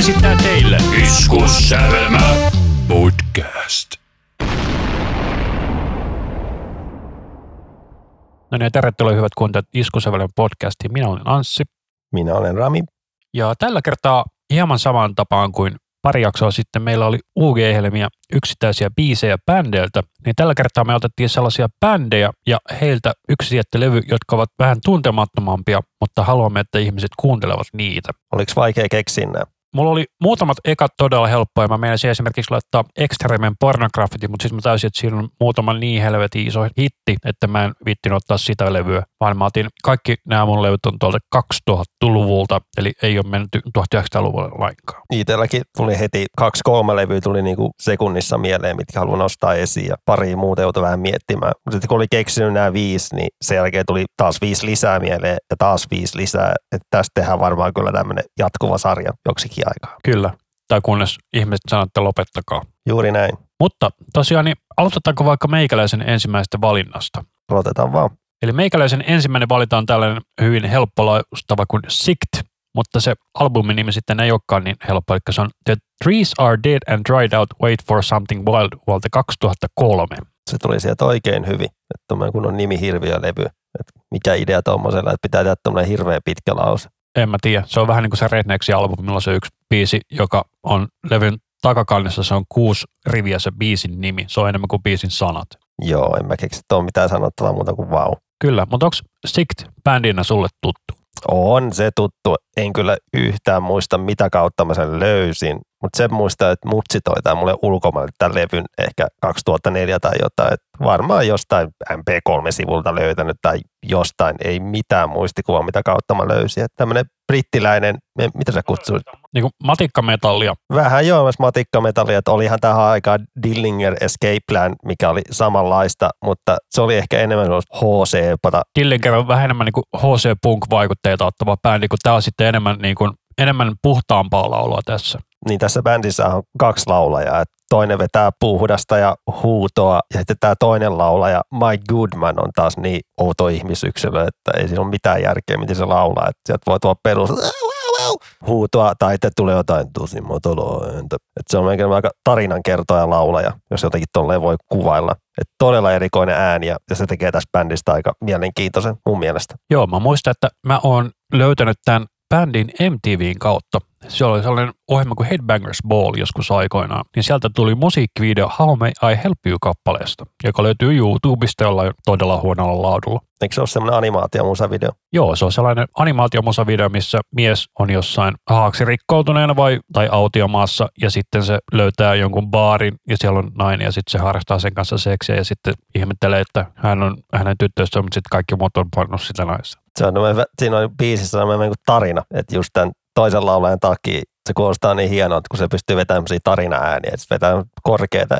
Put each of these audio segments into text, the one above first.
esittää teille Iskussävelmä podcast. No niin, tervetuloa hyvät kuuntelijat Iskusävelmä podcastiin. Minä olen Anssi. Minä olen Rami. Ja tällä kertaa hieman samaan tapaan kuin pari jaksoa sitten meillä oli UG-helmiä yksittäisiä biisejä bändeiltä, niin tällä kertaa me otettiin sellaisia bändejä ja heiltä yksi tietty levy, jotka ovat vähän tuntemattomampia, mutta haluamme, että ihmiset kuuntelevat niitä. Oliko vaikea keksiä nämä? Mulla oli muutamat ekat todella helppoja. Mä menisin esimerkiksi laittaa Extremen Pornografity, mutta siis mä täysin, että siinä on muutama niin helvetin iso hitti, että mä en viittin ottaa sitä levyä, vaan mä otin kaikki nämä mun levyt on tuolta 2000-luvulta, eli ei ole mennyt 1900-luvulle lainkaan. Itselläkin tuli heti kaksi-kolme levyä tuli niinku sekunnissa mieleen, mitkä haluan nostaa esiin ja pari muuta joutui vähän miettimään. Mutta sitten kun oli keksinyt nämä viisi, niin sen jälkeen tuli taas viisi lisää mieleen ja taas viisi lisää. Että tästä tehdään varmaan kyllä tämmöinen jatkuva sarja joksikin aikaa. Kyllä, tai kunnes ihmiset sanoo, että lopettakaa. Juuri näin. Mutta tosiaan, niin aloitetaanko vaikka meikäläisen ensimmäisestä valinnasta? Aloitetaan vaan. Eli meikäläisen ensimmäinen valitaan tällainen hyvin helppolaustava kuin Sikt, mutta se albumin nimi sitten ei olekaan niin helppo, eli se on The Trees Are Dead and Dried Out, Wait for Something Wild vuolta 2003. Se tuli sieltä oikein hyvin, että kun on nimi hirviö levy. Että mikä idea tuommoisella, että pitää tehdä tuommoinen hirveä pitkä lause. En mä tiedä. Se on vähän niin kuin se Rednexin albumilla se yksi biisi, joka on levyn takakannessa. Se on kuusi riviä se biisin nimi. Se on enemmän kuin biisin sanat. Joo, en mä keksi tuon mitään sanottavaa muuta kuin vau. Kyllä, mutta onko Sikt bändinä sulle tuttu? On se tuttu. En kyllä yhtään muista, mitä kautta mä sen löysin. Mutta se muistaa, että mutsi toi tämän mulle ulkomaille tämän levyn ehkä 2004 tai jotain. Et varmaan jostain MP3-sivulta löytänyt tai jostain. Ei mitään muistikuvaa, mitä kautta mä löysin. Että tämmöinen brittiläinen, mitä sä kutsuit? Niin kuin matikkametallia. Vähän joo, myös matikkametallia. Että olihan tähän aikaan Dillinger Escape Plan, mikä oli samanlaista, mutta se oli ehkä enemmän HC-pata. Dillinger on vähän enemmän niin HC-punk-vaikutteita ottava bändi, kun tämä on sitten enemmän, niin kuin, enemmän puhtaampaa laulua tässä niin tässä bändissä on kaksi laulajaa. Toinen vetää puhdasta ja huutoa ja sitten tämä toinen laulaja Mike Goodman on taas niin outo ihmisyksilö, että ei siinä ole mitään järkeä, miten se laulaa. Että sieltä voi tuoda perus huutoa tai että tulee jotain tosi motoloa. Että se on melkein aika tarinan kertoja laulaja, jos jotenkin tolleen voi kuvailla. Että todella erikoinen ääni ja se tekee tästä bändistä aika mielenkiintoisen mun mielestä. Joo, mä muistan, että mä oon löytänyt tämän bändin MTVn kautta. Se oli sellainen ohjelma kuin Headbangers Ball joskus aikoinaan. Niin sieltä tuli musiikkivideo How May I Help You-kappaleesta, joka löytyy YouTubesta jollain todella huonolla laadulla. Eikö se ole sellainen animaatiomusavideo? Joo, se on sellainen animaatiomusavideo, missä mies on jossain haaksi rikkoutuneena vai, tai autiomaassa ja sitten se löytää jonkun baarin ja siellä on nainen ja sitten se harrastaa sen kanssa seksiä ja sitten ihmettelee, että hän on hänen tyttöystä, mutta sitten kaikki muut on pannut sitä naista. Se on, siinä on biisissä on tarina, että just tämän toisen laulajan takia se kuulostaa niin hienoa, että kun se pystyy vetämään tarina-ääniä, että se vetää korkeita,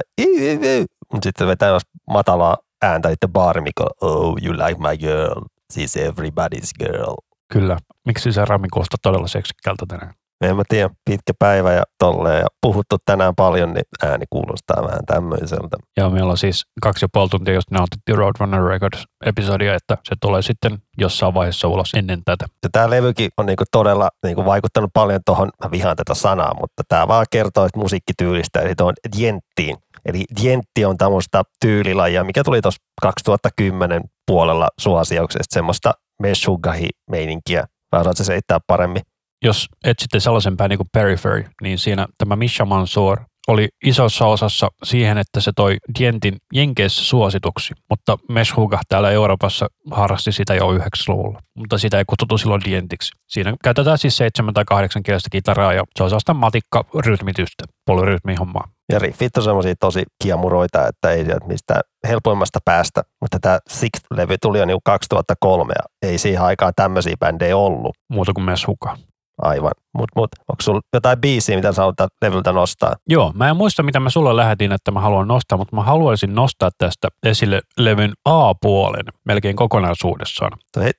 mutta sitten vetää matalaa ääntä itse baarimikko, oh, you like my girl, she's everybody's girl. Kyllä. Miksi se Rami kuulostaa todella seksikältä tänään? En mä tiedä, pitkä päivä ja tolleen ja puhuttu tänään paljon, niin ääni kuulostaa vähän tämmöiseltä. Ja meillä on siis kaksi ja puoli tuntia, jos nautettiin Roadrunner Records-episodia, että se tulee sitten jossain vaiheessa ulos ennen tätä. Tämä levykin on niinku todella niinku vaikuttanut paljon tuohon, mä vihaan tätä sanaa, mutta tämä vaan kertoo että musiikkityylistä, eli tuon Djenttiin. Eli Djentti on tämmöistä tyylilajia, mikä tuli tuossa 2010 puolella suosioksi, semmoista meshugahi-meininkiä. Vai osaatko se seittää paremmin? Jos etsitte sellaisen päin niin kuin Periphery, niin siinä tämä Misha Mansour oli isossa osassa siihen, että se toi Dientin Jenkeissä suosituksi, mutta Meshuga täällä Euroopassa harrasti sitä jo 90-luvulla, mutta sitä ei kutsuttu silloin Dientiksi. Siinä käytetään siis seitsemän tai kahdeksan kielestä kitaraa ja se on sellaista matikka-rytmitystä, polyrytmihommaa. Ja riffit on semmoisia tosi kiemuroita, että ei sieltä mistä helpoimmasta päästä. Mutta tämä Sixth-levy tuli jo niin 2003 ja ei siihen aikaan tämmöisiä bändejä ollut. Muuta kuin Meshuga. Aivan. Mutta mut, onko sulla jotain biisiä, mitä sä haluat levyltä nostaa? Joo, mä en muista, mitä mä sulle lähetin, että mä haluan nostaa, mutta mä haluaisin nostaa tästä esille levyn A-puolen melkein kokonaisuudessaan.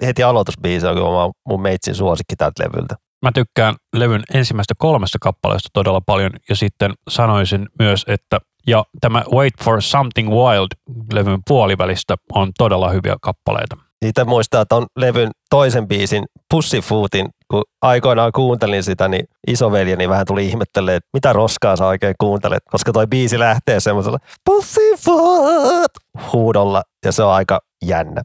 Heti aloitusbiisi on mun meitsin suosikki tältä levyltä. Mä tykkään levyn ensimmäistä kolmesta kappaleesta todella paljon ja sitten sanoisin myös, että ja tämä Wait for Something Wild levyn puolivälistä on todella hyviä kappaleita. Itse muistaa on levyn toisen biisin Pussyfootin, kun aikoinaan kuuntelin sitä, niin isoveljeni vähän tuli ihmettelemään, että mitä roskaa sä oikein kuuntelet, koska toi biisi lähtee semmoisella Pussyfoot huudolla ja se on aika jännä.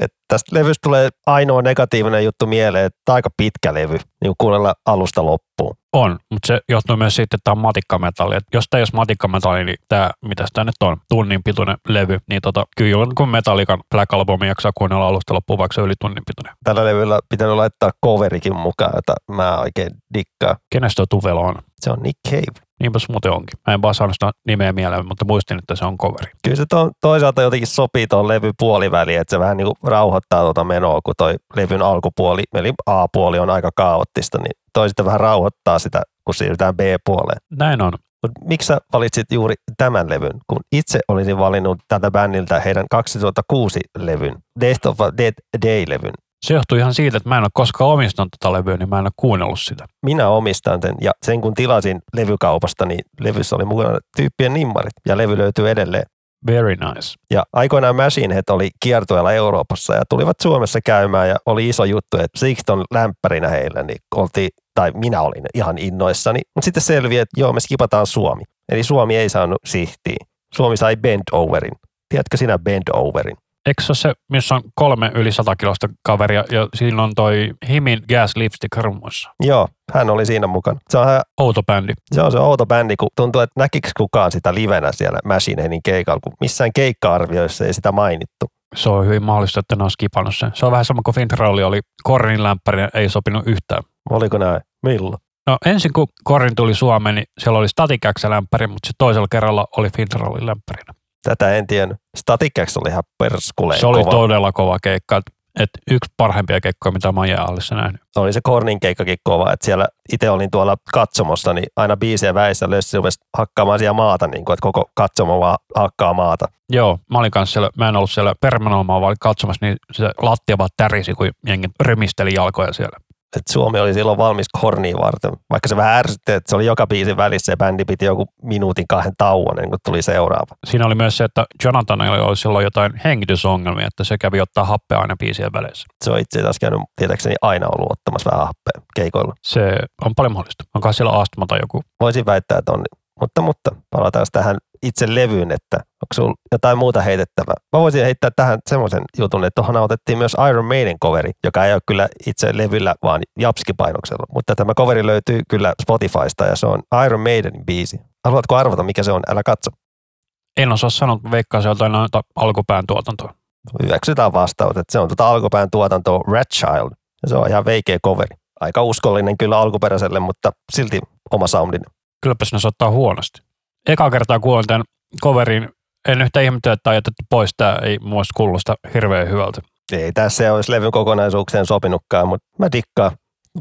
Et tästä levystä tulee ainoa negatiivinen juttu mieleen, että aika pitkä levy, niin kuunnella alusta loppuun. On, mutta se johtuu myös siitä, että tämä on matikkametalli. Et jos tämä ei olisi matikkametalli, niin tämä, mitä tämä nyt on, tunnin pituinen levy, niin tota, kyllä kun Metallican Black Album jaksaa kuunnella alusta loppuun, vaikka se yli tunnin pituinen. Tällä levyllä pitänyt laittaa coverikin mukaan, jota mä oikein dikkaan. Kenestä tuo Tuvelo on? Se on Nick Cave. Niinpäs muuten onkin. Mä en vaan saanut sitä nimeä mieleen, mutta muistin, että se on coveri. Kyllä se to, toisaalta jotenkin sopii tuon levy puoliväliin, että se vähän niin kuin rauhoittaa tuota menoa, kun toi levyn alkupuoli, eli A-puoli on aika kaoottista, niin toi sitten vähän rauhoittaa sitä, kun siirrytään B-puoleen. Näin on. Mut miksi sä valitsit juuri tämän levyn, kun itse olisin valinnut tältä bändiltä heidän 2006 levyn, Death of a Dead Day-levyn. Se johtuu ihan siitä, että mä en ole koskaan omistanut tätä levyä, niin mä en ole kuunnellut sitä. Minä omistan sen ja sen kun tilasin levykaupasta, niin levyssä oli mukana tyyppien nimmarit ja levy löytyy edelleen. Very nice. Ja aikoinaan Machine Head oli kiertueella Euroopassa ja tulivat Suomessa käymään ja oli iso juttu, että Sixton lämpärinä heillä, niin oltiin, tai minä olin ihan innoissani. Mutta sitten selviää, että joo, me skipataan Suomi. Eli Suomi ei saanut sihtiä. Suomi sai bend overin. Tiedätkö sinä bend overin? Eikö se ole se, missä on kolme yli sata kilosta kaveria ja siinä on toi Himin Gas Lipstick rummuissa? Joo, hän oli siinä mukana. Se on, outo bändi. Se on se outo bändi, kun tuntuu, että näkikö kukaan sitä livenä siellä Machine Headin keikalla, kun missään keikka-arvioissa ei sitä mainittu. Se on hyvin mahdollista, että ne on skipannut sen. Se on vähän sama kuin Fintrolli oli Kornin lämpäri ei sopinut yhtään. Oliko näin? Milloin? No ensin kun Korin tuli Suomeen, niin siellä oli Static lämpäri, mutta sitten toisella kerralla oli Fintrollin lämpärinä. Tätä en tiennyt. Static oli ihan perskuleen Se oli kova. todella kova keikka. Et yksi parhaimpia keikkoja, mitä mä oon jääallissa nähnyt. Oli se Kornin keikkakin kova, että siellä itse olin tuolla katsomossa, niin aina biisien väissä rupesi hakkaamaan siellä maata, niin kuin, että koko katsomo vaan hakkaa maata. Joo, mä olin kanssa siellä, mä en ollut siellä permanoomaa, vaan olin katsomassa, niin se lattia vaan tärisi, kun jengi rymisteli jalkoja siellä. Että Suomi oli silloin valmis Korniin varten. Vaikka se vähän ärsytti, että se oli joka biisin välissä ja bändi piti joku minuutin kahden tauon ennen kuin tuli seuraava. Siinä oli myös se, että Jonathanilla oli silloin jotain hengitysongelmia, että se kävi ottaa happea aina biisien välissä. Se on itse asiassa käynyt tietääkseni aina ollut ottamassa vähän happea keikoilla. Se on paljon mahdollista. Onko siellä astma tai joku? Voisin väittää, että on. Mutta, mutta palataan tähän itse levyyn, että onko sinulla jotain muuta heitettävää? Mä voisin heittää tähän semmoisen jutun, että tuohon otettiin myös Iron Maiden coveri, joka ei ole kyllä itse levyllä, vaan Japski-painoksella. Mutta tämä coveri löytyy kyllä Spotifysta ja se on Iron Maidenin biisi. Haluatko arvata, mikä se on? Älä katso. En osaa sanoa, veikkaa se jotain noita alkupään tuotantoa. Hyväksytään vastaus, että se on tuota alkupään tuotantoa Red Child. Ja se on ihan veikeä coveri. Aika uskollinen kyllä alkuperäiselle, mutta silti oma soundin. Kylläpä sinä soittaa huonosti. Eka kertaa kuulin tämän coverin, en yhtä ihmettele, että on jätetty pois. Tämä ei mielestä kuulosta hirveän hyvältä. Ei tässä olisi levyn kokonaisuukseen sopinutkaan, mutta mä dikkaan.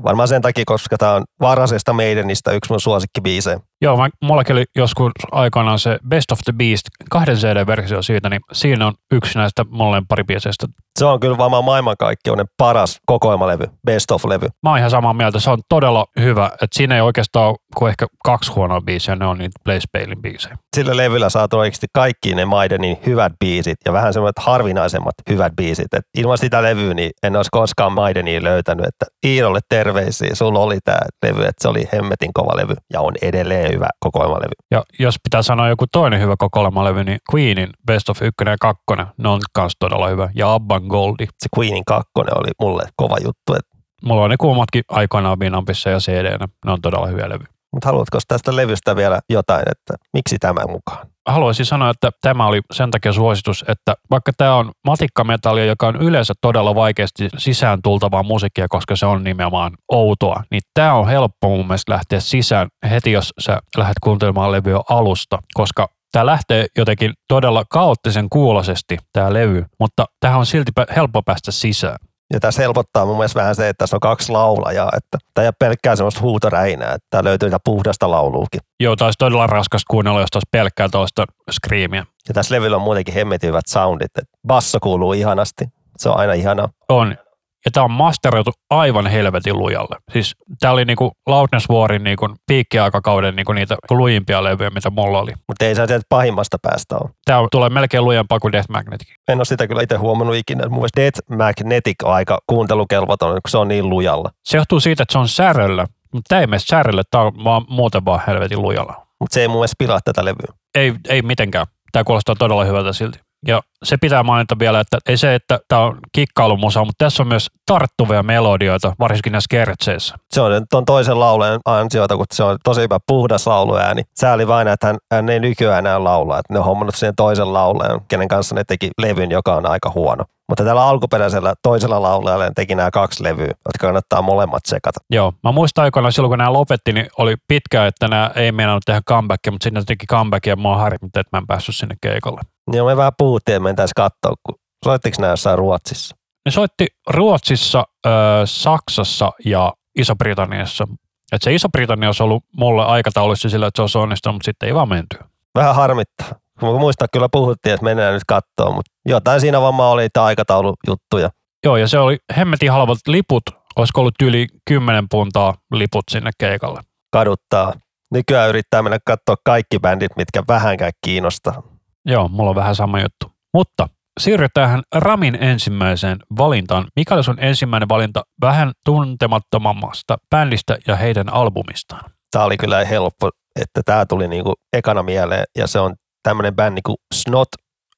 Varmaan sen takia, koska tämä on Varasesta Maidenista yksi mun suosikkibiisejä. Joo, mä, mullakin oli joskus aikanaan se Best of the Beast, kahden CD-versio siitä, niin siinä on yksi näistä mulle paribiiseistä. Se on kyllä varmaan maailmankaikkeuden paras kokoelmalevy, Best of-levy. Mä oon ihan samaa mieltä, se on todella hyvä. että siinä ei oikeastaan ole kuin ehkä kaksi huonoa biisiä, ne on niitä Blaze Bailin biisejä. Sillä levyllä saat oikeasti kaikki ne Maidenin hyvät biisit ja vähän semmoiset harvinaisemmat hyvät biisit. Et ilman sitä levyä niin en olisi koskaan Maideniin löytänyt, että Iirolle terveisiä, sulla oli tämä levy, että se oli hemmetin kova levy ja on edelleen hyvä kokoelmalevy. Ja jos pitää sanoa joku toinen hyvä kokoelmalevy, niin Queenin Best of 1 ja 2, ne on myös todella hyvä. Ja Abban Goldi. Se Queenin kakkonen oli mulle kova juttu, että Mulla on ne kummatkin aikanaan Winampissa ja cd Ne on todella hyviä levy. mutta haluatko tästä levystä vielä jotain, että miksi tämä mukaan? Haluaisin sanoa, että tämä oli sen takia suositus, että vaikka tämä on matikkametallia, joka on yleensä todella vaikeasti sisään tultavaa musiikkia, koska se on nimenomaan outoa, niin tämä on helppo mun mielestä lähteä sisään heti, jos sä lähdet kuuntelemaan levyä alusta, koska tämä lähtee jotenkin todella kaoottisen kuulosesti tämä levy, mutta tähän on silti helppo päästä sisään. Ja tässä helpottaa mun mielestä vähän se, että tässä on kaksi laulajaa, että tämä ei ole pelkkää semmoista huutoräinää, että tämä löytyy ihan puhdasta lauluukin. Joo, tämä olisi todella raskas kuunnella, jos olisi pelkkää tuosta screamia. Ja tässä levyllä on muutenkin hemmetin hyvät soundit, että basso kuuluu ihanasti, se on aina ihana. On. Ja tämä on masteroitu aivan helvetin lujalle. Siis tämä oli niinku Loudness Warin niinku piikkiaikakauden niinku niitä lujimpia levyjä, mitä mulla oli. Mutta ei se sieltä pahimmasta päästä ole. Tämä tulee melkein lujempaa kuin Death Magnetic. En ole sitä kyllä itse huomannut ikinä. Mun mielestä Death Magnetic on aika kuuntelukelvoton, kun se on niin lujalla. Se johtuu siitä, että se on säröllä, mutta tämä ei mene särölle, tämä on vaan, muuten vaan helvetin lujalla. Mutta se ei mun mielestä pilaa tätä levyä. Ei, ei mitenkään. Tämä kuulostaa todella hyvältä silti. Ja se pitää mainita vielä, että ei se, että tämä on kikkailumusa, mutta tässä on myös tarttuvia melodioita, varsinkin näissä kertseissä. Se on tuon toisen laulajan ansiota, kun se on tosi hyvä puhdas lauluääni. Sääli vain, että hän, hän ei nykyään enää laulaa. Että ne on hommannut siihen toisen laulajan, kenen kanssa ne teki levyn, joka on aika huono. Mutta tällä alkuperäisellä toisella laulajalla teki nämä kaksi levyä, jotka kannattaa molemmat sekata. Joo, mä muistan aikoinaan silloin, kun nämä lopetti, niin oli pitkä, että nämä ei meinannut tehdä comebackia, mutta sitten ne teki comebackia ja mua harmittaa, että mä en päässyt sinne keikalle. Niin me vähän puhuttiin, että mentäisiin katsoa, kun soittiko nämä jossain Ruotsissa? Ne soitti Ruotsissa, äh, Saksassa ja Iso-Britanniassa. Et se Iso-Britannia olisi ollut mulle aikataulussa sillä, että se olisi onnistunut, mutta sitten ei vaan menty. Vähän harmittaa. Mä muistan, kyllä puhuttiin, että mennään nyt katsoa, mutta jotain siinä vammaa oli aikataulujuttuja. Joo, ja se oli hemmetin halvat liput. Olisiko ollut yli 10 puntaa liput sinne keikalle? Kaduttaa. Nykyään yrittää mennä katsoa kaikki bändit, mitkä vähänkään kiinnostaa. Joo, mulla on vähän sama juttu. Mutta siirrytään Ramin ensimmäiseen valintaan. Mikä oli sun ensimmäinen valinta vähän tuntemattomammasta bändistä ja heidän albumistaan? Tämä oli kyllä helppo, että tämä tuli niinku ekana mieleen ja se on tämmöinen bändi kuin Snot,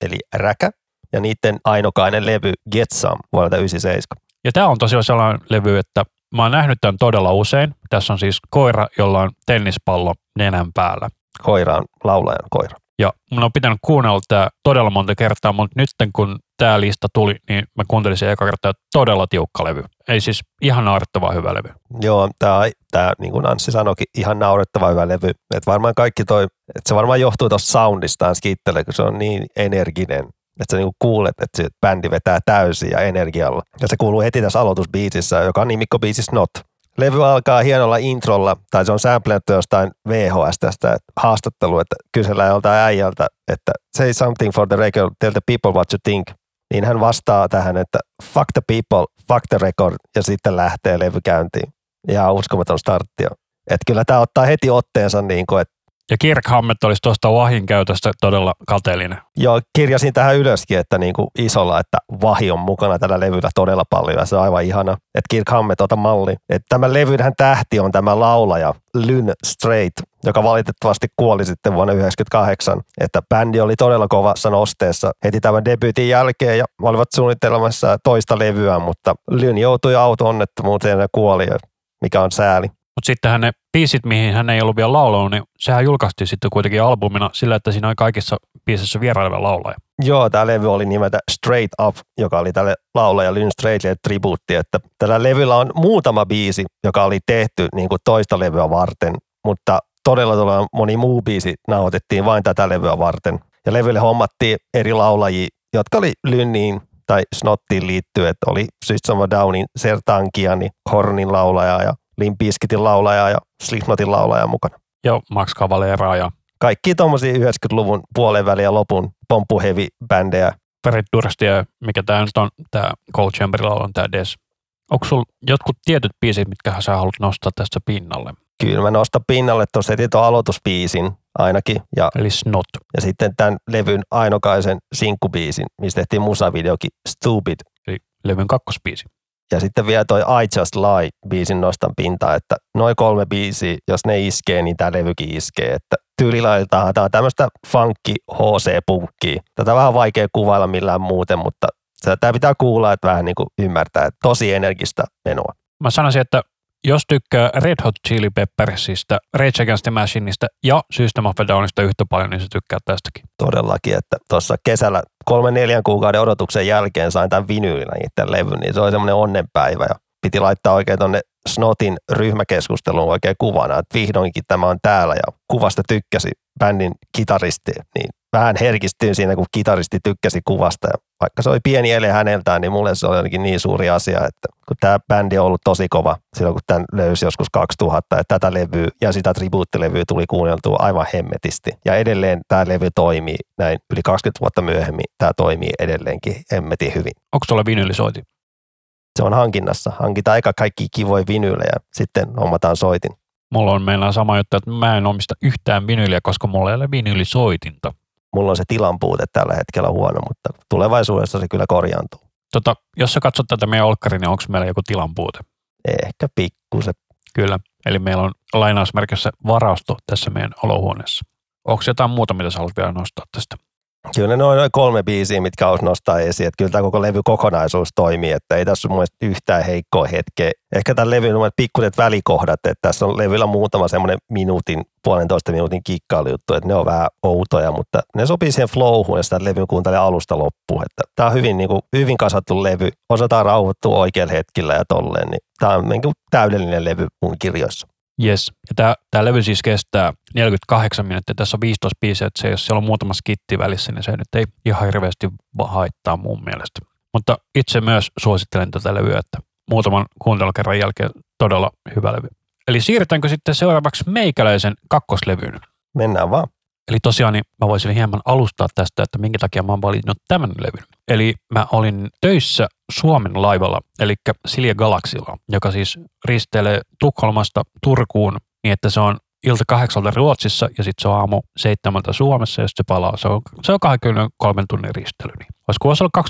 eli Räkä, ja niiden ainokainen levy Get Some vuodelta 97. Ja tämä on tosiaan sellainen levy, että mä oon nähnyt tämän todella usein. Tässä on siis koira, jolla on tennispallo nenän päällä. Koira on laulajan koira. Ja mun on pitänyt kuunnella tämä todella monta kertaa, mutta nyt kun tämä lista tuli, niin mä kuuntelin sen eka kertaa todella tiukka levy. Ei siis ihan naurettava hyvä levy. Joo, tämä, tämä niin kuin Anssi sanoikin, ihan naurettava hyvä levy. Et varmaan kaikki toi, että se varmaan johtuu tuosta soundistaan skittele, kun se on niin energinen. Että sä niinku kuulet, että se bändi vetää täysin ja energialla. Ja se kuuluu heti tässä aloitusbiisissä, joka on nimikkobiisi Not. Levy alkaa hienolla introlla, tai se on samplettu jostain VHS tästä haastattelua, että kysellään joltain äijältä, että say something for the record, tell the people what you think. Niin hän vastaa tähän, että fuck the people, fuck the record, ja sitten lähtee levy käyntiin. Ja uskomaton starttio. Että kyllä tämä ottaa heti otteensa, niin kuin, että ja Kirk Hammett olisi tuosta Vahin käytöstä todella kateellinen. Joo, kirjasin tähän ylöskin, että niin kuin isolla, että Vahi on mukana tällä levyllä todella paljon ja se on aivan ihana. Että Kirk Hammett ota malli. Että tämä levynhän tähti on tämä laulaja Lynn Strait, joka valitettavasti kuoli sitten vuonna 1998. Että bändi oli todella kovassa nosteessa heti tämän debyytin jälkeen ja olivat suunnittelemassa toista levyä, mutta Lynn joutui auto-onnettomuuteen ja kuoli, mikä on sääli. Mutta sittenhän ne biisit, mihin hän ei ollut vielä laulanut, niin sehän julkaistiin sitten kuitenkin albumina sillä, että siinä oli kaikissa biisissä vieraileva laulaja. Joo, tämä levy oli nimeltä Straight Up, joka oli tälle laulaja Lynn Straightille tribuutti, että tällä levyllä on muutama biisi, joka oli tehty niin kuin toista levyä varten, mutta todella, todella moni muu biisi nauhoitettiin vain tätä levyä varten. Ja levylle hommattiin eri laulajia, jotka oli Lynniin tai Snottiin liittyen, että oli System of Downin Sertankiani, Hornin laulaja ja Limpiskitin laulaja ja Slipknotin laulaja mukana. Joo, Max Cavalera ja Kaikki tuommoisia 90-luvun puolen välin ja lopun pompuhevi-bändejä. Ferit Durst ja mikä tämä nyt on, tämä Cold Chamberilla on tämä Des. Onko sulla jotkut tietyt biisit, mitkä sä haluat nostaa tästä pinnalle? Kyllä mä nostan pinnalle tuossa heti tuon aloitusbiisin ainakin. Ja, Eli Snot. ja sitten tämän levyn ainokaisen sinkkubiisin, mistä tehtiin musavideokin Stupid. Eli levyn kakkosbiisi. Ja sitten vielä toi I Just Lie biisin nostan pintaa, että noin kolme biisiä, jos ne iskee, niin tämä levykin iskee. Että tyylilailtaan tämä on tämmöistä funkki HC-punkkia. Tätä on vähän vaikea kuvailla millään muuten, mutta tämä pitää kuulla, että vähän niin kuin ymmärtää, että tosi energistä menoa. Mä sanoisin, että jos tykkää Red Hot Chili Peppersistä, Rage Against the Machineista ja System of a Downista yhtä paljon, niin se tykkää tästäkin. Todellakin, että tuossa kesällä kolmen neljän kuukauden odotuksen jälkeen sain tämän vinyylillä niiden levyn, niin se oli semmoinen onnenpäivä ja piti laittaa oikein tuonne Snotin ryhmäkeskusteluun oikein kuvana, että vihdoinkin tämä on täällä ja kuvasta tykkäsi bändin kitaristi, niin vähän herkistyin siinä, kun kitaristi tykkäsi kuvasta. Ja vaikka se oli pieni ele häneltään, niin mulle se oli jotenkin niin suuri asia, että kun tämä bändi on ollut tosi kova silloin, kun tämän löysi joskus 2000, että tätä levyä ja sitä tribuuttilevyä tuli kuunneltua aivan hemmetisti. Ja edelleen tämä levy toimii näin yli 20 vuotta myöhemmin, tämä toimii edelleenkin hemmetin hyvin. Onko sulla vinylisoiti? Se on hankinnassa. Hankitaan eka kaikki kivoja vinyylejä, sitten hommataan soitin. Mulla on meillä on sama juttu, että mä en omista yhtään vinyyliä, koska mulla ei ole vinyylisoitinta. Mulla on se tilan puute tällä hetkellä huono, mutta tulevaisuudessa se kyllä korjaantuu. Tota, jos sä katsot tätä meidän olkkari, niin onko meillä joku tilan puute? Ehkä pikkusen. Kyllä. Eli meillä on lainausmerkissä varasto tässä meidän olohuoneessa. Onko jotain muuta, mitä sä haluat vielä nostaa tästä? Kyllä ne on noin kolme biisiä, mitkä olisi nostaa esiin. Että kyllä tämä koko levy kokonaisuus toimii, että ei tässä ole mun yhtään heikkoa hetkeä. Ehkä tämän levyn on pikkuset välikohdat, että tässä on levyllä muutama semmoinen minuutin, puolentoista minuutin kikkailujuttu, että ne on vähän outoja, mutta ne sopii siihen flowhun ja sitä levyn kuuntelee alusta loppuun. Että tämä on hyvin, niin kuin, hyvin kasattu levy, osataan rauhoittua oikealla hetkellä ja tolleen, niin tämä on niin kuin täydellinen levy mun kirjoissa. Yes. Ja tämä, tämä levy siis kestää 48 minuuttia. Tässä on 15 biisiä, että se, jos siellä on muutama skitti välissä, niin se nyt ei ihan hirveästi haittaa mun mielestä. Mutta itse myös suosittelen tätä levyä, että muutaman kuuntelukerran jälkeen todella hyvä levy. Eli siirrytäänkö sitten seuraavaksi meikäläisen kakkoslevyyn? Mennään vaan. Eli tosiaan niin mä voisin hieman alustaa tästä, että minkä takia mä oon valinnut tämän levyn. Eli mä olin töissä Suomen laivalla, eli Silja Galaxilla, joka siis risteilee Tukholmasta Turkuun niin, että se on ilta kahdeksalta Ruotsissa ja sitten se on aamu seitsemältä Suomessa ja sitten se palaa. Se on, se on 23 tunnin risteily. Niin. Olisiko se ollut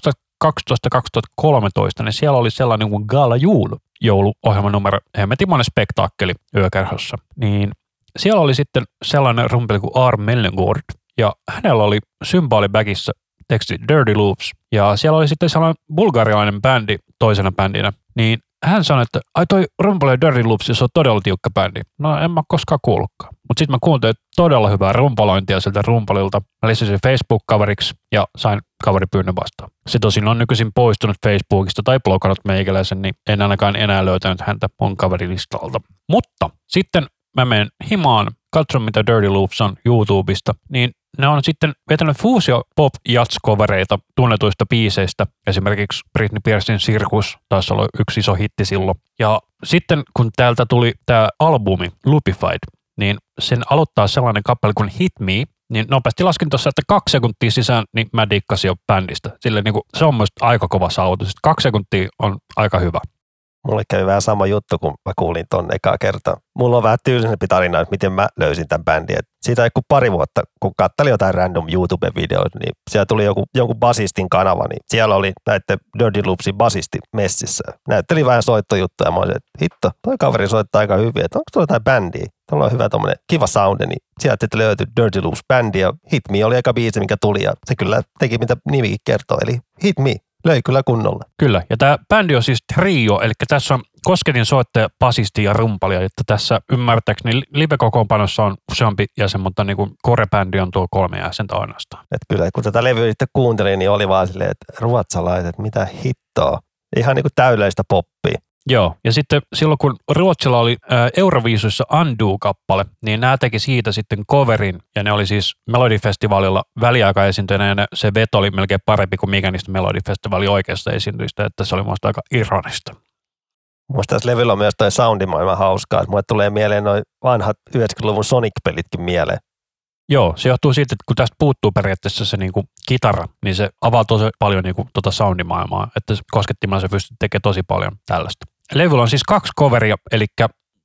2012-2013, niin siellä oli sellainen kuin Gala Jul jouluohjelman numero, hemmetin monen spektaakkeli yökerhossa. Niin siellä oli sitten sellainen rumpeli kuin Arm Mellengård, ja hänellä oli symbolibäkissä teksti Dirty Loops, ja siellä oli sitten sellainen bulgarialainen bändi toisena bändinä, niin hän sanoi, että ai toi rumpali Dirty Loops, se on todella tiukka bändi. No en mä koskaan kuullutkaan. Mutta sitten mä kuuntelin todella hyvää rumpalointia sieltä rumpalilta. Mä lisäsin Facebook-kaveriksi ja sain kaveripyynnön vastaan. Se tosin on nykyisin poistunut Facebookista tai blokannut meikäläisen, niin en ainakaan enää löytänyt häntä mun kaverilistalta. Mutta sitten mä menen himaan, katson mitä Dirty Loops on YouTubesta, niin ne on sitten vetänyt fuusio pop jats tunnetuista biiseistä. Esimerkiksi Britney Spearsin Sirkus taisi olla yksi iso hitti silloin. Ja sitten kun täältä tuli tämä albumi Loopified, niin sen aloittaa sellainen kappale kuin Hit Me, niin nopeasti laskin tuossa, että kaksi sekuntia sisään, niin mä dikkasin jo bändistä. Sille niin kuin, se on myös aika kova saavutus. Kaksi sekuntia on aika hyvä. Mulle kävi vähän sama juttu, kun mä kuulin ton ekaa kertaa. Mulla on vähän tyylisempi tarina, että miten mä löysin tämän bändin. Et siitä ei pari vuotta, kun katselin jotain random YouTube-videoita, niin siellä tuli joku, jonkun basistin kanava, niin siellä oli näiden Dirty Loopsin basisti messissä. Näytteli vähän soittojuttuja, mä olisin, että hitto, toi kaveri soittaa aika hyvin, että onko tuolla jotain bändiä? Tuolla on hyvä tommonen kiva soundi, niin sieltä sitten löytyi Dirty Loops bändi ja Hit Me oli eka biisi, mikä tuli ja se kyllä teki mitä nimikin kertoo, eli Hit Me. Löi kyllä kunnolla. Kyllä, ja tämä bändi on siis trio, eli tässä on Kosketin soittaja, basisti ja rumpali, että tässä ymmärtääkseni live-kokoonpanossa on useampi jäsen, mutta niin kuin korebändi on tuo kolme jäsentä ainoastaan. Et kyllä, kun tätä levyä sitten kuuntelin, niin oli vaan silleen, että ruotsalaiset, mitä hittoa. Ihan niin kuin täydellistä poppia. Joo, ja sitten silloin kun Ruotsilla oli ää, Euroviisuissa Undo-kappale, niin nämä teki siitä sitten coverin, ja ne oli siis Melodifestivaalilla väliaikaesiintyjänä, ja se veto oli melkein parempi kuin mikä niistä Melodifestivaalin oikeasta esiintyistä, että se oli muista aika ironista. Muista tässä levyllä on myös toi soundimaailma hauskaa, että mulle tulee mieleen noin vanhat 90-luvun Sonic-pelitkin mieleen. Joo, se johtuu siitä, että kun tästä puuttuu periaatteessa se niin kuin kitara, niin se avaa tosi paljon niin kuin tuota soundimaailmaa, että koskettimella se pystyy tekemään tosi paljon tällaista. Levyllä on siis kaksi coveria, eli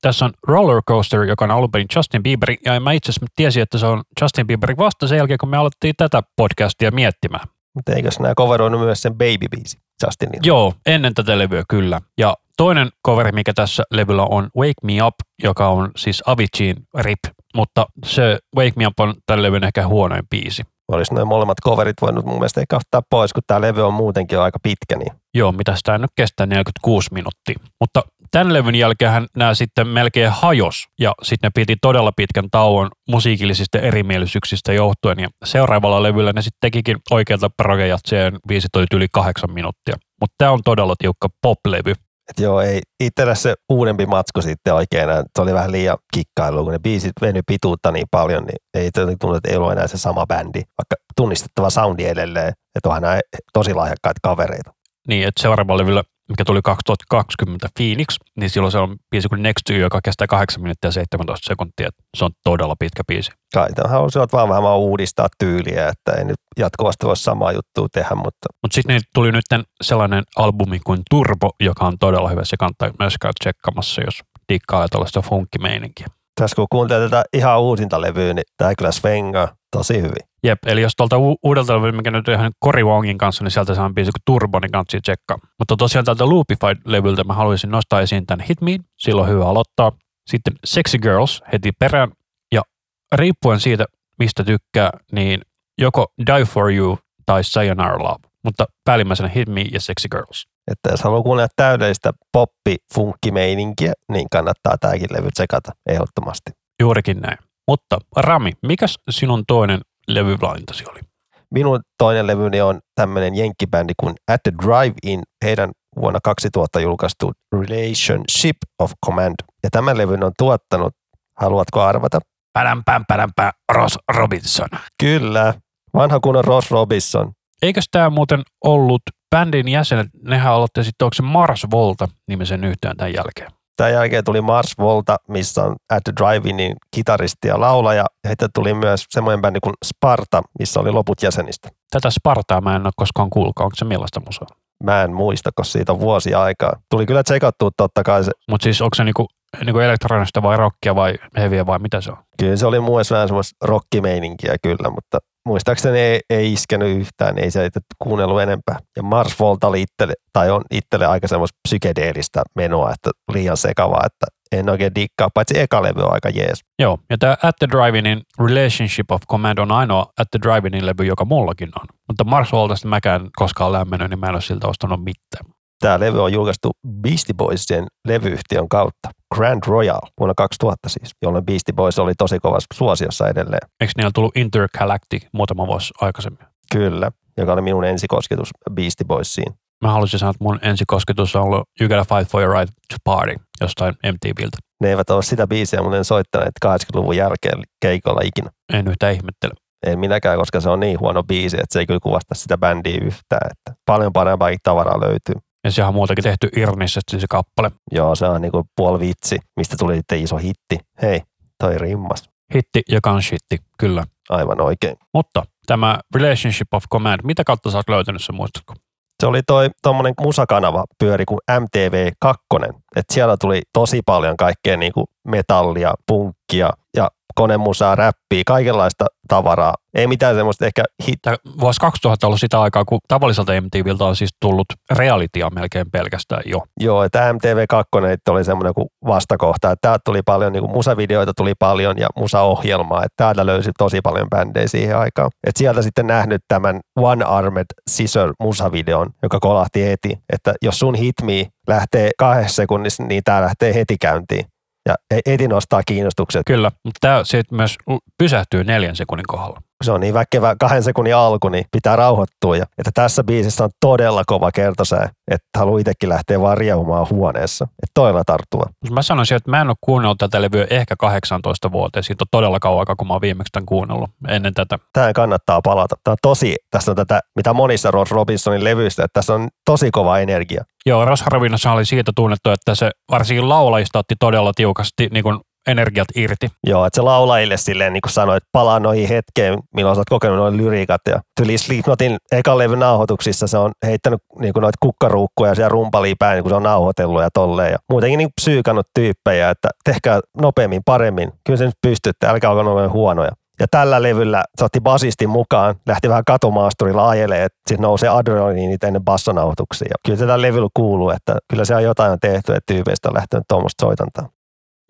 tässä on Roller Coaster, joka on alun perin Justin Bieber, ja mä itse asiassa tiesin, että se on Justin Bieber vasta sen jälkeen, kun me aloittiin tätä podcastia miettimään. Mutta eikös nämä coveroinut myös sen Baby-biisi Justinille? Joo, ennen tätä levyä kyllä. Ja toinen coveri, mikä tässä levyllä on Wake Me Up, joka on siis Aviciin rip, mutta se Wake Me Up on tällä levyn ehkä huonoin biisi. Olisi noin molemmat coverit voinut mun mielestä ehkä ottaa pois, kun tämä levy on muutenkin aika pitkä. Niin. Joo, mitä sitä nyt kestää 46 minuuttia. Mutta tämän levyn jälkeen nämä sitten melkein hajos ja sitten ne piti todella pitkän tauon musiikillisista erimielisyyksistä johtuen ja seuraavalla levyllä ne sitten tekikin oikealta progejatseen biisit oli yli kahdeksan minuuttia. Mutta tämä on todella tiukka pop-levy. Et joo, ei itsellä se uudempi matsku sitten oikein. Se oli vähän liian kikkailu, kun ne biisit veny pituutta niin paljon, niin ei tunnu, että ei ollut enää se sama bändi, vaikka tunnistettava soundi edelleen, että onhan nämä tosi lahjakkaita kavereita. Niin, että seuraavalla levyllä mikä tuli 2020 Phoenix, niin silloin se on biisi kuin Next to You, joka kestää 8 minuuttia ja 17 sekuntia. Se on todella pitkä biisi. Kai halusivat vaan vähän uudistaa tyyliä, että ei nyt jatkuvasti voi samaa juttua tehdä, mutta... Mutta sitten tuli nyt sellainen albumi kuin Turbo, joka on todella hyvä. Se kannattaa myös käydä tsekkaamassa, jos dikkailee tällaista funkkimeininkiä. Tässä kun kuuntelee tätä ihan uusinta levyä, niin tämä kyllä svengaa tosi hyvin. Jep, eli jos tuolta u- uudelta levyltä, mikä nyt on ihan Cory Wongin kanssa, niin sieltä saa biisi kuin Turbo, niin kannattaa tsekkaa. Mutta tosiaan tältä Loopify-levyltä mä haluaisin nostaa esiin tämän Hit Me, silloin hyvä aloittaa. Sitten Sexy Girls heti perään, ja riippuen siitä, mistä tykkää, niin joko Die For You tai Sayonara Love, mutta päällimmäisenä Hit Me ja Sexy Girls. Että jos haluaa kuunnella täydellistä poppi-funkkimeininkiä, niin kannattaa tämäkin levy tsekata ehdottomasti. Juurikin näin. Mutta Rami, mikäs sinun toinen levyvalintasi oli? Minun toinen levyni on tämmöinen jenkkibändi kuin At the Drive-In, heidän vuonna 2000 julkaistu Relationship of Command. Ja tämän levyn on tuottanut, haluatko arvata? Pärämpää, pärämpää, Ross Robinson. Kyllä, vanha kunnon Ross Robinson. Eikös tämä muuten ollut bändin jäsenet, nehän aloitti sitten, onko se Mars Volta nimisen yhtään tämän jälkeen? Tämän jälkeen tuli Mars Volta, missä on At the Drive-Inin kitaristi ja laulaja. Heitä tuli myös semmoinen bändi kuin Sparta, missä oli loput jäsenistä. Tätä Spartaa mä en ole koskaan kuullut. Onko se millaista musaa? Mä en muista, koska siitä on vuosia aikaa. Tuli kyllä tsekattua totta kai se. Mutta siis onko se niinku, niinku elektronista vai rockia vai heviä vai mitä se on? Kyllä se oli mielestä vähän semmoista rockimeininkiä kyllä, mutta muistaakseni ei, ei iskenyt yhtään, ei se kuunnellut enempää. Ja Mars Volta oli itselle, tai on itselle aika semmoista psykedeellistä menoa, että liian sekavaa, että en oikein dikkaa, paitsi eka levy on aika jees. Joo, ja tämä At the Drive-In Relationship of Command on ainoa At the Drive-In levy, joka mullakin on. Mutta Mars Voltasta mäkään koskaan lämmennyt, niin mä en ole siltä ostanut mitään. Tämä levy on julkaistu Beastie Boysien levyyhtiön kautta. Grand Royal vuonna 2000 siis, jolloin Beastie Boys oli tosi kovassa suosiossa edelleen. Eikö niillä tullut Intergalactic muutama vuosi aikaisemmin? Kyllä, joka oli minun ensikosketus Beastie Boysiin. Mä haluaisin sanoa, että mun ensikosketus on ollut You Gotta Fight For Your Right To Party jostain MTVltä. Ne eivät ole sitä biisiä muuten soittaneet 80-luvun jälkeen keikolla ikinä. En yhtään ihmettele. En minäkään, koska se on niin huono biisi, että se ei kyllä kuvasta sitä bändiä yhtään. Että paljon parempaakin tavaraa löytyy. Ja se on muutenkin tehty Irnissesti se kappale. Joo, se on niinku puoli vitsi, mistä tuli sitten iso hitti. Hei, toi rimmas. Hitti, joka on shitti, kyllä. Aivan oikein. Mutta tämä Relationship of Command, mitä kautta sä oot löytänyt se, muistatko? Se oli toi tuommoinen musakanava pyöri kuin MTV2. että siellä tuli tosi paljon kaikkea niinku metallia, punkkia ja konemusaa, räppiä, kaikenlaista tavaraa. Ei mitään semmoista ehkä hit. Vuosi 2000 on ollut sitä aikaa, kun tavalliselta MTVltä on siis tullut realitya melkein pelkästään jo. Joo, että MTV2 oli semmoinen kuin vastakohta. Että täältä tuli paljon, niin kuin musavideoita tuli paljon ja musaohjelmaa. Että täältä löysi tosi paljon bändejä siihen aikaan. Että sieltä sitten nähnyt tämän One Armed Scissor musavideon, joka kolahti heti. Että jos sun hitmi lähtee kahdessa sekunnissa, niin tämä lähtee heti käyntiin ja heti nostaa kiinnostukset. Kyllä, mutta tämä sitten myös pysähtyy neljän sekunnin kohdalla se on niin väkevä kahden sekunnin alku, niin pitää rauhoittua. Ja, että tässä biisissä on todella kova kertosää, että haluaa itsekin lähteä vaan riehumaan huoneessa. Että toilla tarttua. Mä sanoisin, että mä en ole kuunnellut tätä levyä ehkä 18 vuoteen. Siitä on todella kauan aikaa, kun mä oon viimeksi tämän kuunnellut ennen tätä. Tähän kannattaa palata. Tämä on tosi, tässä on tätä, mitä monissa Ross Robinsonin levyistä, että tässä on tosi kova energia. Joo, Ross Robinson oli siitä tunnettu, että se varsinkin laulajista otti todella tiukasti niin kuin energiat irti. Joo, että se laulajille silleen, niin kuin sanoit, että palaa noihin hetkeen, milloin sä oot kokenut noin lyriikat. Ja tyli Slipknotin ekan levyn nauhoituksissa se on heittänyt niin kuin noita kukkaruukkuja ja rumpalia päin, niin kun se on nauhoitellut ja tolleen. Ja muutenkin niin psyykannut tyyppejä, että tehkää nopeammin, paremmin. Kyllä se nyt pystytte, älkää olko noin huonoja. Ja tällä levyllä se otti basistin mukaan, lähti vähän katumaasturilla ajelee, että sitten nousee adrenaliinit ennen bassonauhoituksia. Ja kyllä tällä levyllä kuuluu, että kyllä se on jotain tehty, että tyypeistä on lähtenyt tuommoista soitantaa.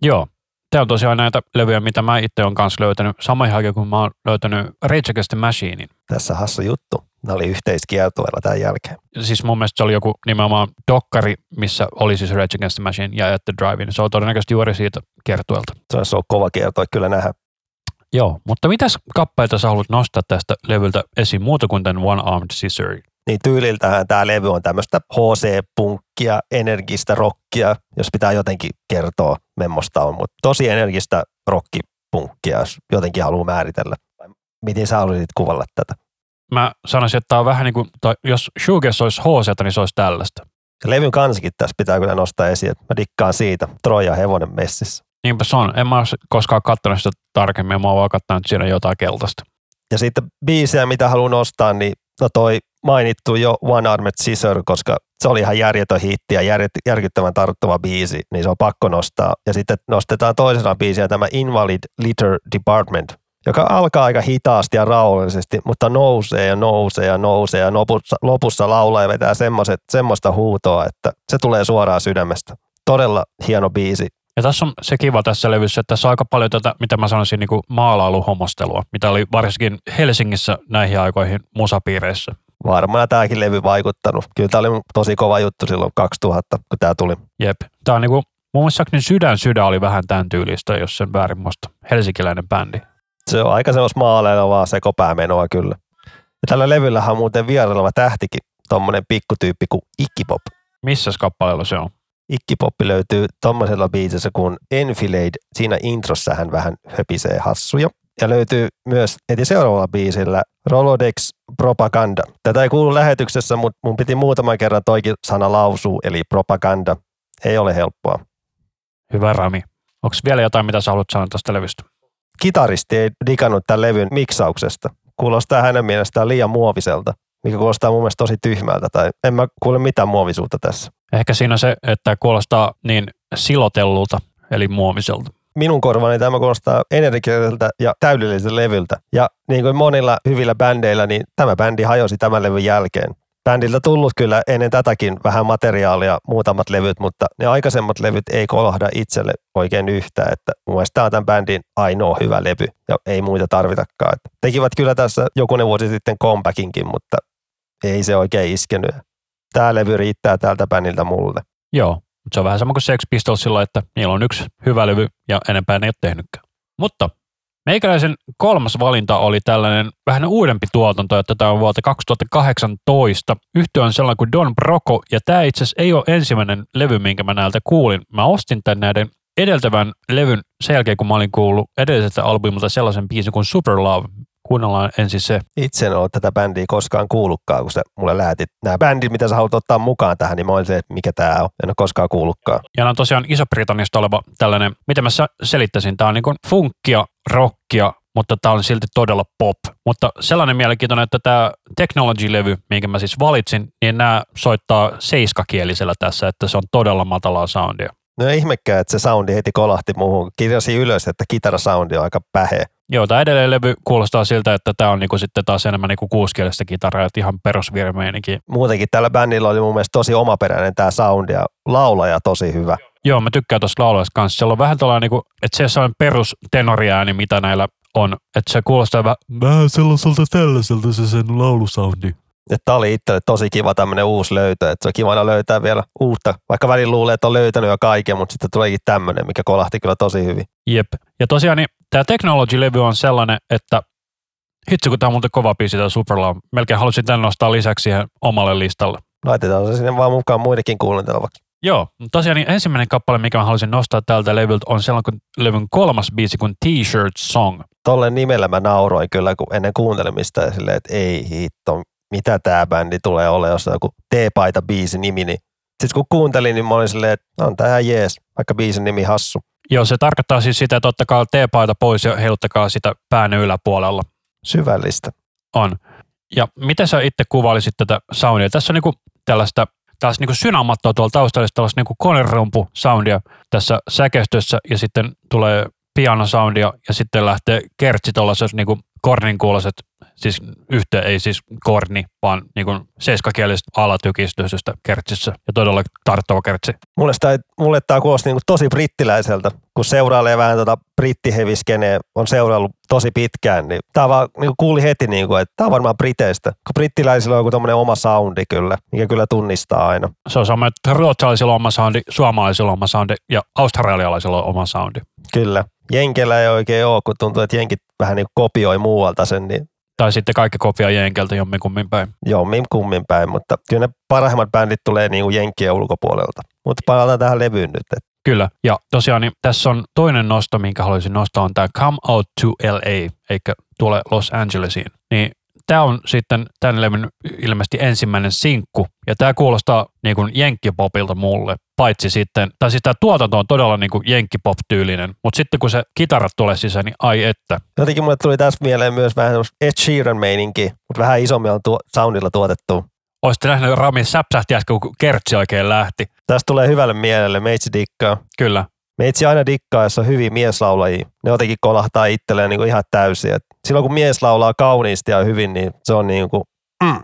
Joo, Tämä on tosiaan näitä levyjä, mitä mä itse olen kanssa löytänyt. Samoin aikaan, kun mä oon löytänyt Rage Against the Machinein. Tässä hassu juttu. Ne oli yhteiskiertueella tämän jälkeen. Siis mun mielestä se oli joku nimenomaan dokkari, missä oli siis Rage Against the Machine ja At the Drive-In. Se on todennäköisesti juuri siitä kiertueelta. Se olisi ollut kova kiertue kyllä nähdä. Joo, mutta mitäs kappaleita sä haluat nostaa tästä levyltä esiin muuta kuin tämän One Armed Scissor? Niin tyyliltähän tämä levy on tämmöistä HC-punkkia, energistä rockia, jos pitää jotenkin kertoa memmosta on, mutta tosi energistä rockipunkkia, jos jotenkin haluaa määritellä. Miten sä haluaisit kuvalla tätä? Mä sanoisin, että tämä on vähän niin kuin, tai jos shoegaze olisi HC, niin se olisi tällaista. Ja levyn kansikin tässä pitää kyllä nostaa esiin, että mä dikkaan siitä. Troja hevonen messissä. Niinpä se on. En mä ole koskaan katsonut sitä tarkemmin, mä oon vaan katsonut siinä jotain keltaista. Ja sitten biisejä, mitä haluan nostaa, niin no toi mainittu jo One Armed Scissor, koska se oli ihan järjetön hitti ja järkyttävän tarttuva biisi, niin se on pakko nostaa. Ja sitten nostetaan toisena biisiä tämä Invalid Litter Department, joka alkaa aika hitaasti ja rauhallisesti, mutta nousee ja nousee ja nousee ja lopussa, lopussa laulaa ja vetää semmoista huutoa, että se tulee suoraan sydämestä. Todella hieno biisi. Ja tässä on se kiva tässä levyssä, että tässä on aika paljon tätä, mitä mä sanoisin, niin maalailuhomostelua, mitä oli varsinkin Helsingissä näihin aikoihin musapiireissä. Varmaan tämäkin levy vaikuttanut. Kyllä tämä oli tosi kova juttu silloin 2000, kun tämä tuli. Jep. Tämä on niin kuin, muun muassa Sydän sydän oli vähän tämän tyylistä, jos sen väärin muista. Helsinkiläinen bändi. Se on aika semmoista maaleilevaa sekopäämenoa kyllä. Ja tällä levyllähän on muuten vieraileva tähtikin, tommonen pikkutyyppi kuin Ikkipop. Missä kappaleella se on? Ikkipoppi löytyy tommosella biisissä kuin Enfilade. Siinä introssa hän vähän höpisee hassuja. Ja löytyy myös heti seuraavalla biisillä Rolodex Propaganda. Tätä ei kuulu lähetyksessä, mutta mun piti muutaman kerran toikin sana lausua, eli propaganda. Ei ole helppoa. Hyvä Rami. Onko vielä jotain, mitä sä haluat sanoa tästä levystä? Kitaristi ei digannut tämän levyn miksauksesta. Kuulostaa hänen mielestään liian muoviselta, mikä kuulostaa mun mielestä tosi tyhmältä, tai en mä kuule mitään muovisuutta tässä. Ehkä siinä on se, että kuulostaa niin silotellulta, eli muoviselta minun korvani tämä kuulostaa energiseltä ja täydelliseltä levyltä. Ja niin kuin monilla hyvillä bändeillä, niin tämä bändi hajosi tämän levyn jälkeen. Bändiltä tullut kyllä ennen tätäkin vähän materiaalia, muutamat levyt, mutta ne aikaisemmat levyt ei kolahda itselle oikein yhtään. Että mun mielestä tämä on tämän bändin ainoa hyvä levy ja ei muita tarvitakaan. Että tekivät kyllä tässä jokunen vuosi sitten comebackinkin, mutta ei se oikein iskenyt. Tämä levy riittää tältä bändiltä mulle. Joo, mutta se on vähän sama kuin Sex Pistolsilla, että niillä on yksi hyvä levy ja enempää ne ei ole tehnytkään. Mutta meikäläisen kolmas valinta oli tällainen vähän uudempi tuotanto, että tämä on vuotta 2018. Yhtiö on sellainen kuin Don Broco, ja tämä itse asiassa ei ole ensimmäinen levy, minkä mä näiltä kuulin. Mä ostin tämän näiden edeltävän levyn sen jälkeen, kun mä olin kuullut edelliseltä albumilta sellaisen biisin kuin Super Love, Kuunnellaan ensin se. Itse en ole tätä bändiä koskaan kuullutkaan, kun sä mulle lähetit nämä bändit, mitä sä haluat ottaa mukaan tähän, niin mä olin se, että mikä tämä on. En ole koskaan kuullutkaan. Ja on tosiaan Iso-Britanniasta oleva tällainen, miten mä selittäisin, tämä on niin funkkia, rockia, mutta tämä on silti todella pop. Mutta sellainen mielenkiintoinen, että tämä Technology-levy, minkä mä siis valitsin, niin nämä soittaa seiskakielisellä tässä, että se on todella matalaa soundia. No ihmekään, että se soundi heti kolahti muuhun. Kirjasin ylös, että kitarasoundi on aika pähe. Joo, tämä edelleen levy kuulostaa siltä, että tämä on niinku sitten taas enemmän niinku kuuskielistä kitaraa, että ihan perusvirmeininki. Muutenkin tällä bändillä oli mun mielestä tosi omaperäinen tämä soundi ja laulaja tosi hyvä. Joo, mä tykkään tuosta laulajasta kanssa. Siellä on vähän tällainen, niinku, että se on perus tenoriääni, mitä näillä on. Että se kuulostaa vähän, vähän sellaiselta tällaiselta se sen laulusoundi. Tämä oli itselle tosi kiva tämmöinen uusi löytö, että se on kivana löytää vielä uutta, vaikka välillä luulee, että on löytänyt jo kaiken, mutta sitten tuleekin tämmöinen, mikä kolahti kyllä tosi hyvin. Jep. Ja tosiaan niin, tämä Technology-levy on sellainen, että hitsi kun tämä on muuten kova biisi tämä Superlove. Melkein halusin tämän nostaa lisäksi siihen omalle listalle. Laitetaan se sinne vaan mukaan muidenkin kuunneltavaksi. Joo, tosiaan niin ensimmäinen kappale, mikä mä halusin nostaa tältä levyltä, on sellainen kuin levyn kolmas biisi kuin T-shirt Song. Tolle nimellä mä nauroin kyllä kun ennen kuuntelemista ja silleen, että ei hitto, mitä tämä bändi tulee olemaan, jos on joku T-paita biisi nimi, niin sitten kun kuuntelin, niin mä olin silleen, että on tämä jees, vaikka biisin nimi hassu. Joo, se tarkoittaa siis sitä, että ottakaa T-paita pois ja heiluttakaa sitä pään yläpuolella. Syvällistä. On. Ja miten sä itse kuvailisit tätä soundia? Tässä on niinku tällaista taas niinku synamattoa tuolla taustalla, tällaista niinku konerumpu soundia tässä säkeistössä ja sitten tulee piano soundia ja sitten lähtee kertsi tuollaiset niinku kornin kuuloiset siis yhteen, ei siis korni, vaan niin kuin seiskakielisestä alatykistyisestä kertsissä ja todella tarttava kertsi. Mulle, sitä, mulle tämä kuulosti niin tosi brittiläiseltä, kun seurailee vähän tota brittiheviskeneen, on seuraillut tosi pitkään, niin tämä vaan niin kuuli heti, niin kuin, että tämä on varmaan briteistä, kun brittiläisillä on joku oma soundi kyllä, mikä kyllä tunnistaa aina. Se on sama, että ruotsalaisilla on oma soundi, suomalaisilla on oma soundi ja australialaisilla on oma soundi. Kyllä. Jenkellä ei oikein ole, kun tuntuu, että jenkit vähän niin kopioi muualta sen, niin tai sitten kaikki kopia Jenkeltä jommin kummin päin. Jommin kummin päin, mutta kyllä ne parhaimmat bändit tulee niin kuin Jenkkien ulkopuolelta. Mutta palataan tähän levyyn nyt. Kyllä, ja tosiaan niin tässä on toinen nosto, minkä haluaisin nostaa, on tämä Come Out to LA, eikä tule Los Angelesiin. Niin tämä on sitten tämän levyn ilmeisesti ensimmäinen sinkku, ja tämä kuulostaa niin kuin jenkkipopilta mulle, paitsi sitten, tai siis tämä tuotanto on todella niin kuin jenkkipop-tyylinen, mutta sitten kun se kitarat tulee sisään, niin ai että. Jotenkin mulle tuli tässä mieleen myös vähän Ed Sheeran meininki, mutta vähän isommin on tuo, soundilla tuotettu. Olisitte nähnyt Rami säpsähti äsken, kun kertsi oikein lähti. Tästä tulee hyvälle mielelle, meitsi dikkaa. Kyllä. Meitsi aina dikkaa, jos on hyviä mieslaulajia. Ne jotenkin kolahtaa itselleen niin kuin ihan täysin. Et silloin kun mies laulaa kauniisti ja hyvin, niin se on niin kuin, mm.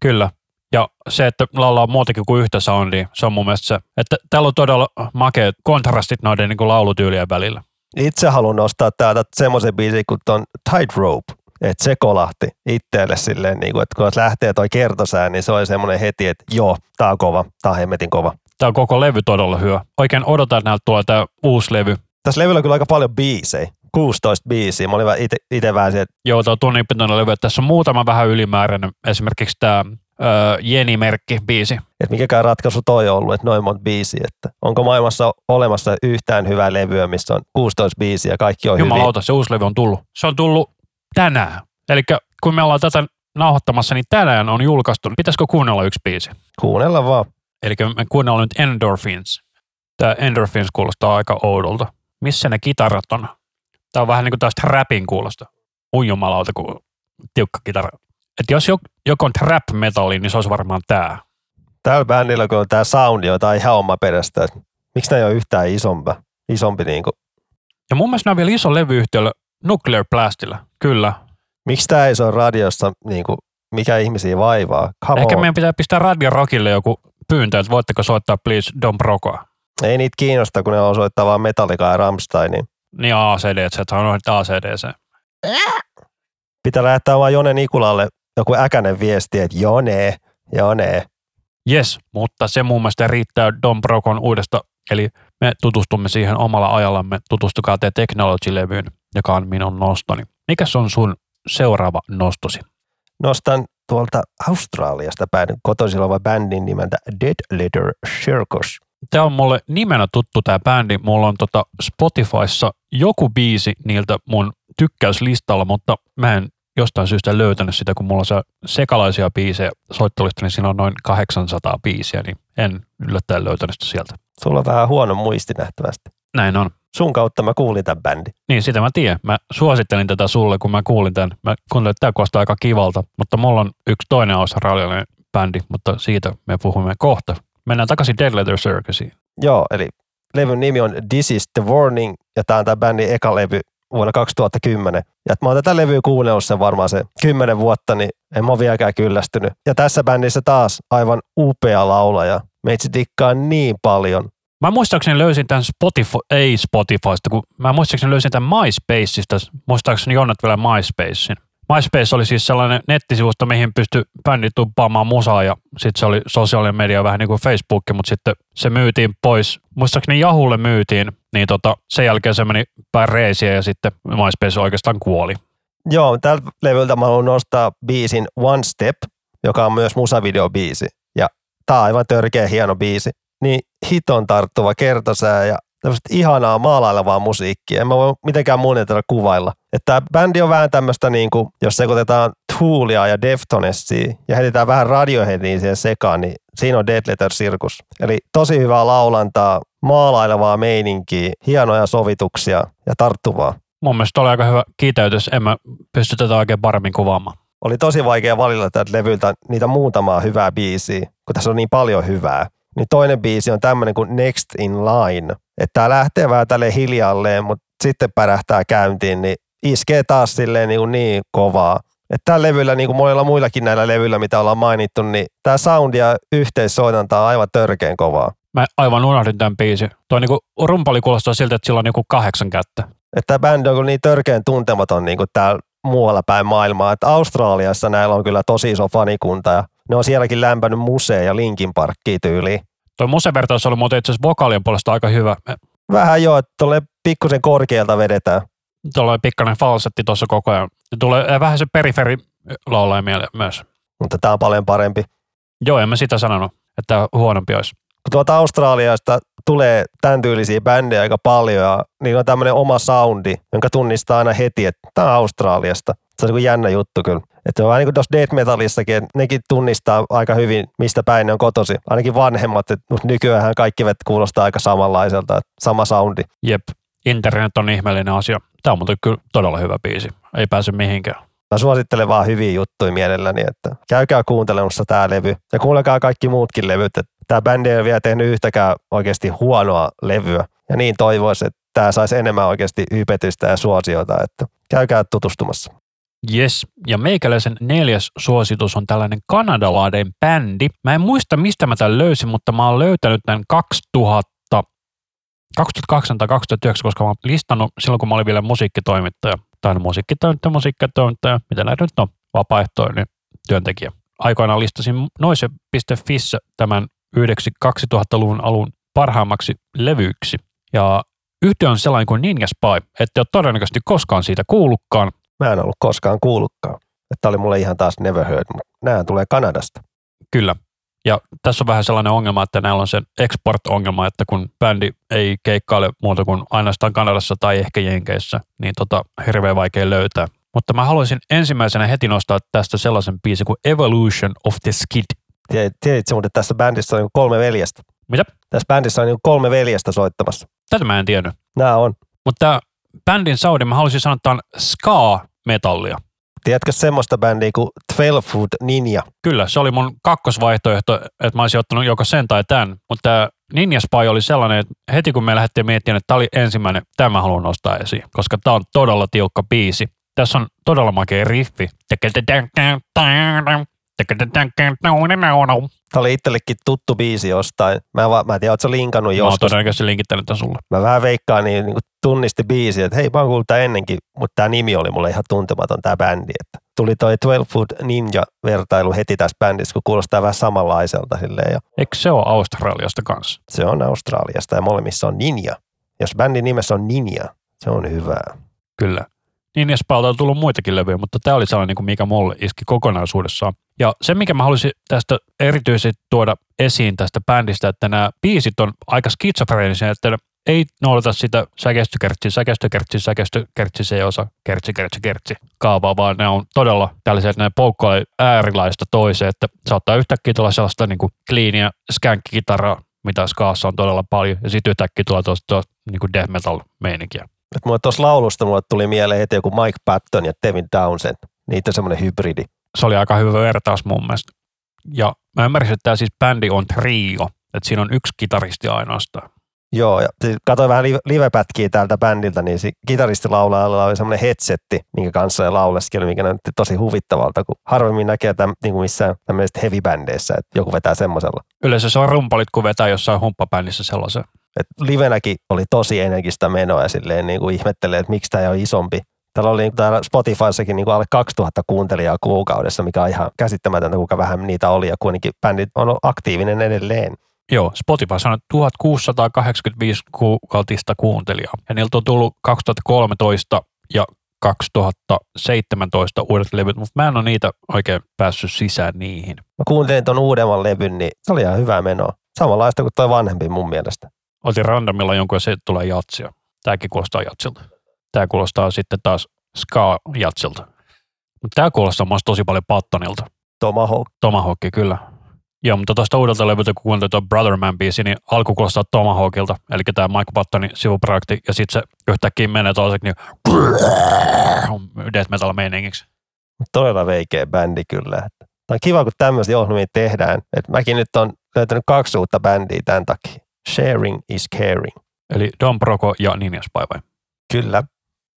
Kyllä. Ja se, että laulaa muutenkin kuin yhtä soundia, se on mun mielestä se, että täällä on todella makeat kontrastit noiden niin kuin laulutyylien välillä. Itse haluan nostaa täältä semmoisen biisin kuin ton Tightrope. Että se kolahti itteelle silleen, niin kuin, että kun lähtee toi kertosää, niin se oli semmoinen heti, että joo, tää on kova, tää on hemmetin kova. Tämä on koko levy todella hyvä. Oikein odotan, että näiltä tulee tämä uusi levy. Tässä levyllä on kyllä aika paljon biisejä. 16 biisiä. Mä olin ite vähän se, että Joo, on tunnin pituinen levy. että Tässä on muutama vähän ylimääräinen. Esimerkiksi tämä öö, Jeni-merkki biisi. että mikäkään ratkaisu toi on ollut, että noin monta biisiä. Että onko maailmassa olemassa yhtään hyvää levyä, missä on 16 biisiä ja kaikki on hyviä. Jumalauta, se uusi levy on tullut. Se on tullut tänään. Eli kun me ollaan tätä nauhoittamassa, niin tänään on julkaistu. Pitäisikö kuunnella yksi biisi? Kuunnella vaan. Eli me kuunnellaan nyt Endorphins. Tämä Endorphins kuulostaa aika oudolta. Missä ne kitarat on? Tämä on vähän niin kuin tästä rapin kuulosta. Jumalauta, kun tiukka kitara. Et jos jo- joku on trap metalli, niin se olisi varmaan tämä. Tällä bändillä, kun on tää soundi, on ihan oma perästä. Miksi nämä ei ole yhtään isompi? Isompi niin kuin. Ja mun mielestä nämä on vielä iso levyyhtiöllä Nuclear Blastilla. Kyllä. Miksi tämä ei se ole radiossa, niin kuin, mikä ihmisiä vaivaa? Come Ehkä on. meidän pitää pistää Radio Rockille joku pyyntö, että voitteko soittaa please Don Brocoa. Ei niitä kiinnosta, kun ne osoittaa vaan Metallica ja Rammsteinin. Niin ACDC, että on ACDC. Pitää lähettää vaan Jone Nikulalle joku äkäinen viesti, että Jone, Jone. Yes, mutta se mun mielestä riittää Don Brocon uudesta, eli me tutustumme siihen omalla ajallamme. Tutustukaa te Technology-levyyn, joka on minun nostoni. Mikäs on sun seuraava nostosi? Nostan tuolta Australiasta päin kotoisin oleva bändin nimeltä Dead Letter Circus. Tämä on mulle nimenä tuttu tämä bändi. Mulla on tota Spotifyssa joku biisi niiltä mun tykkäyslistalla, mutta mä en jostain syystä löytänyt sitä, kun mulla on se sekalaisia biisejä soittolista, niin siinä on noin 800 biisiä, niin en yllättäen löytänyt sitä sieltä. Sulla on vähän huono muisti nähtävästi. Näin on. Sun kautta mä kuulin tämän bändin. Niin, sitä mä tiedän. Mä suosittelin tätä sulle, kun mä kuulin tämän. Mä kuuntelin, että tämä kuulostaa aika kivalta, mutta mulla on yksi toinen australialainen bändi, mutta siitä me puhumme kohta. Mennään takaisin Dead Letter Circusiin. Joo, eli levyn nimi on This is the Warning, ja tämä on tämä bändin eka levy vuonna 2010. Ja mä oon tätä levyä kuunnellut sen varmaan se kymmenen vuotta, niin en mä vieläkään kyllästynyt. Ja tässä bändissä taas aivan upea laulaja. Meitsi dikkaa niin paljon. Mä muistaakseni löysin tämän Spotify, ei Spotifysta, kun mä muistaakseni löysin tämän MySpaceista. Muistaakseni Jonnat vielä MySpacein. MySpace oli siis sellainen nettisivusto, mihin pystyi bändit tuppaamaan musaa ja sitten se oli sosiaalinen media vähän niin kuin Facebook, mutta sitten se myytiin pois. Muistaakseni Jahulle myytiin, niin tota, sen jälkeen se meni päin reisiä ja sitten MySpace oikeastaan kuoli. Joo, tältä levyltä mä haluan nostaa biisin One Step, joka on myös musavideobiisi. Ja tää on aivan törkeä hieno biisi. Niin hiton tarttuva kertosää ja tämmöistä ihanaa maalailevaa musiikkia. En mä voi mitenkään muun tätä kuvailla. Että tää bändi on vähän tämmöistä, niin kuin, jos sekoitetaan Toolia ja Deftonesia ja heitetään vähän Radioheadia siihen sekaan, niin siinä on Dead Letter Circus. Eli tosi hyvää laulantaa, maalailevaa meininkiä, hienoja sovituksia ja tarttuvaa. Mun mielestä oli aika hyvä kiteytys, en mä pysty tätä oikein paremmin kuvaamaan. oli tosi vaikea valilla tältä levyltä niitä muutamaa hyvää biisiä, kun tässä on niin paljon hyvää. Niin toinen biisi on tämmöinen kuin Next in Line. Että tää lähtee vähän tälle hiljalleen, mutta sitten pärähtää käyntiin, niin iskee taas silleen niin, kuin niin kovaa. Että tällä levyllä, niin kuin monilla muillakin näillä levyillä, mitä ollaan mainittu, niin tämä sound ja yhteissoitanta on aivan törkeän kovaa. Mä aivan unohdin tämän biisin. Tuo niinku rumpali kuulostaa siltä, että sillä on niinku kahdeksan kättä. Että tämä bändi on niin törkeän tuntematon niin kuin täällä muualla päin maailmaa. Että Australiassa näillä on kyllä tosi iso fanikunta ja ne on sielläkin lämpänyt musea ja Linkin Parkkiin tyyliin. Tuo musevertaus oli muuten itse asiassa vokaalien puolesta aika hyvä. Vähän joo, että tuolle pikkusen korkealta vedetään. Tuolla oli pikkainen falsetti tuossa koko ajan. Ja Tulee äh, vähän se periferi laulaja mieleen myös. Mutta tämä on paljon parempi. Joo, en mä sitä sanonut, että huonompi olisi. Kun tuolta Australiasta tulee tämän tyylisiä bändejä aika paljon ja niillä on tämmöinen oma soundi, jonka tunnistaa aina heti, että tämä on Australiasta. Se on niin jännä juttu kyllä. Että vähän niin kuin tuossa death metallissakin, että nekin tunnistaa aika hyvin, mistä päin ne on kotosi. Ainakin vanhemmat, että nykyään kaikki vet kuulostaa aika samanlaiselta, että sama soundi. Jep, internet on ihmeellinen asia. Tämä on muuten kyllä todella hyvä biisi. Ei pääse mihinkään. Mä suosittelen vaan hyviä juttuja mielelläni, että käykää kuuntelemassa tämä levy ja kuulekaa kaikki muutkin levyt. Että tämä bändi ei ole vielä tehnyt yhtäkään oikeasti huonoa levyä ja niin toivoisin, että tämä saisi enemmän oikeasti hypetystä ja suosiota, että käykää tutustumassa. Yes, ja meikäläisen neljäs suositus on tällainen kanadalainen bändi. Mä en muista, mistä mä tämän löysin, mutta mä oon löytänyt tämän 2000 2008 tai 2009, koska mä oon listannut silloin, kun mä olin vielä musiikkitoimittaja, tai musiikkitoimittaja, musiikkitoimittaja, mitä näitä nyt on, vapaaehtoinen työntekijä. Aikoinaan listasin noise.fissä tämän yhdeksi 2000-luvun alun parhaammaksi levyksi. Ja yhtiö on sellainen kuin Ninja Spy, ette ole todennäköisesti koskaan siitä kuullutkaan. Mä en ollut koskaan kuullutkaan. Että oli mulle ihan taas never heard, mutta nämä tulee Kanadasta. Kyllä. Ja tässä on vähän sellainen ongelma, että näillä on se export-ongelma, että kun bändi ei keikkaile muuta kuin ainoastaan Kanadassa tai ehkä Jenkeissä, niin tota, hirveän vaikea löytää. Mutta mä haluaisin ensimmäisenä heti nostaa tästä sellaisen biisin kuin Evolution of the Skid. Tiedätkö muuten, että tässä bändissä on kolme veljestä? Mitä? Tässä bändissä on niin kolme veljestä soittamassa. Tätä mä en tiennyt. Nämä on. Mutta bändin saudi, mä haluaisin sanoa, että on ska-metallia. Tiedätkö semmoista bändiä kuin 12 Foot Ninja? Kyllä, se oli mun kakkosvaihtoehto, että mä olisin ottanut joko sen tai tämän. Mutta tämä Ninja Spy oli sellainen, että heti kun me lähdettiin miettimään, että tämä oli ensimmäinen, tämä mä haluan nostaa esiin, koska tämä on todella tiukka biisi. Tässä on todella makea riffi. Tämä oli itsellekin tuttu biisi jostain. Mä, va, mä en tiedä, ootko linkannut Mä oon joskus. todennäköisesti linkittänyt tämän sulle. Mä vähän veikkaan, niin, niin tunnisti biisi, että hei, mä oon kuullut tää ennenkin, mutta tämä nimi oli mulle ihan tuntematon, tämä bändi. Että tuli toi 12 Foot Ninja-vertailu heti tässä bändissä, kun kuulostaa vähän samanlaiselta silleen. Ja Eikö se ole Australiasta kanssa? se on Australiasta ja molemmissa on Ninja. Jos bändin nimessä on Ninja, se on hyvää. Kyllä. Niin Espalta on tullut muitakin levyjä, mutta tämä oli sellainen, kuin mikä mulle iski kokonaisuudessaan. Ja se, mikä mä haluaisin tästä erityisesti tuoda esiin tästä bändistä, että nämä biisit on aika skitsofreenisia, että ei noudata sitä säkestykertsi, säkestykertsi, säkestykertsi, se ei osa kertsi, kertsi, kertsi kaavaa, vaan ne on todella tällaisia, että ne poukkoilee äärilaista toiseen, että saattaa yhtäkkiä tulla sellaista niin kuin cleania skankkitaraa, mitä skaassa on todella paljon, ja sitten yhtäkkiä tulee tuosta niin kuin death metal meininkiä. Et mulle tuossa laulusta mulle tuli mieleen heti joku Mike Patton ja Devin Townsend. Niitä semmoinen hybridi. se oli aika hyvä vertaus mun mielestä. Ja mä ymmärsin, että tämä siis bändi on trio, että siinä on yksi kitaristi ainoastaan. Joo, ja siis katsoin vähän live- livepätkiä täältä bändiltä, niin si- kitaristilaulajalla oli semmoinen headsetti, minkä kanssa se lauleskeli, mikä näytti tosi huvittavalta, kun harvemmin näkee täm, niin kuin missään tämmöisessä heavy-bändeissä, että joku vetää semmoisella. Yleensä se on rumpalit, kun vetää jossain humppabändissä sellaisen. Et livenäkin oli tosi energistä menoa ja silleen niin kuin ihmettelee, että miksi tämä ei ole isompi. Täällä oli niin täällä Spotifyssakin niin kuin alle 2000 kuuntelijaa kuukaudessa, mikä on ihan käsittämätöntä, kuinka vähän niitä oli ja kuitenkin bändi on aktiivinen edelleen. Joo, Spotify sanoi 1685 kuukautista kuuntelijaa. Ja niiltä on tullut 2013 ja 2017 uudet levyt, mutta mä en ole niitä oikein päässyt sisään niihin. Mä kuuntelin ton uudemman levyn, niin se oli ihan hyvää menoa. Samanlaista kuin toi vanhempi mun mielestä. Otin randomilla jonkun ja se tulee jatsia. Tämäkin kuulostaa jatsilta. Tämä kuulostaa sitten taas ska-jatsilta. Mutta tämä kuulostaa myös tosi paljon Pattonilta. Tomahawk. Tomahawk, kyllä. Joo, mutta tuosta uudelta levyltä, kun kuuntelit tuon Brotherman biisi, niin alku kuulostaa Tomahawkilta, eli tämä Mike Pattonin sivuprojekti, ja sitten se yhtäkkiä menee tuollaiseksi niin death metal meiningiksi. Todella veikeä bändi kyllä. Tämä on kiva, kun tämmöisiä ohjelmia tehdään. Et mäkin nyt on löytänyt kaksi uutta bändiä tämän takia. Sharing is caring. Eli Don Broco ja Ninja Spy vai? Kyllä.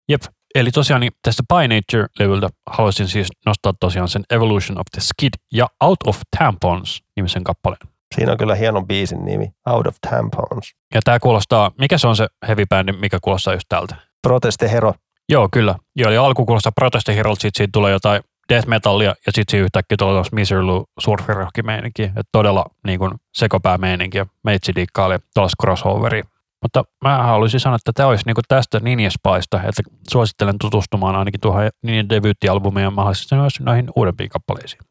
Jep. Eli tosiaan niin tästä By Nature-levyltä haluaisin siis nostaa tosiaan sen Evolution of the Skid ja Out of Tampons nimisen kappaleen. Siinä on kyllä hieno biisin nimi. Out of Tampons. Ja tämä kuulostaa, mikä se on se heavy bändi, mikä kuulostaa just tältä? Proteste Hero. Joo, kyllä. Joo, eli alku kuulostaa Protesti Herald, sitten siitä tulee jotain death metallia ja sitten siinä yhtäkkiä tulee tuossa Misery Lou surfirokki meininki. Että todella niin kuin sekopää meininki ja meitsi diikkaili tuollaista crossoveria. Mutta mä haluaisin sanoa, että tämä olisi niin kuin tästä Ninja Spysta, että suosittelen tutustumaan ainakin tuohon Ninja debyyttialbumiin ja mahdollisesti myös näihin uudempiin kappaleisiin.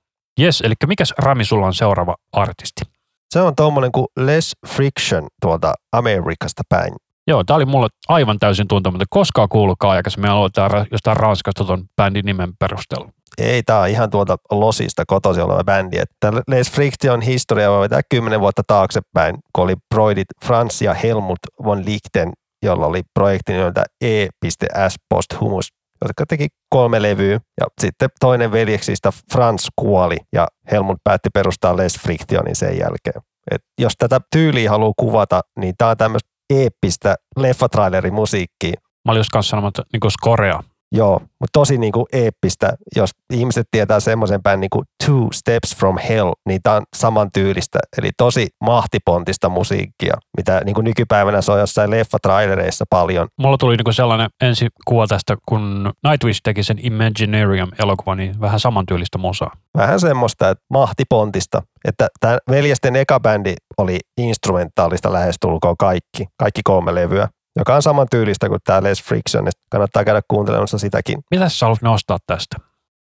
Yes, eli mikäs Rami sulla on seuraava artisti? Se on tommonen kuin Less Friction tuolta Amerikasta päin. Joo, tämä oli mulle aivan täysin tuntematon. Koskaan kuullutkaan aikaisemmin. Aloitetaan ra- jostain Ranskasta tuon bändin nimen perusteella. Ei, on ihan tuolta Losista kotoisin oleva bändi. Että Les Friction historia voi vetää kymmenen vuotta taaksepäin, kun oli Broidit Franz ja Helmut von Lichten, jolla oli projekti nimeltä E.S. Posthumus, jotka teki kolme levyä. Ja sitten toinen veljeksistä Franz kuoli ja Helmut päätti perustaa Les Frictionin sen jälkeen. Et jos tätä tyyliä haluaa kuvata, niin tämä on tämmöistä eeppistä leffatrailerimusiikkia. Mä olin just kanssa sanomaan, että niin Korea Joo, mutta tosi niin kuin eeppistä. Jos ihmiset tietää semmoisen päin niin kuin Two Steps from Hell, niin tämä on samantyylistä. Eli tosi mahtipontista musiikkia, mitä niin kuin nykypäivänä se on jossain leffatrailereissa paljon. Mulla tuli niin kuin sellainen ensi kuva tästä, kun Nightwish teki sen Imaginarium-elokuva, niin vähän samantyylistä musaa. Vähän semmoista, että mahtipontista. Että tämä veljesten eka bändi oli instrumentaalista lähestulkoon kaikki, kaikki kolme levyä joka on saman tyylistä kuin tämä Les Friction, kannattaa käydä kuuntelemassa sitäkin. Mitä sä haluat nostaa tästä?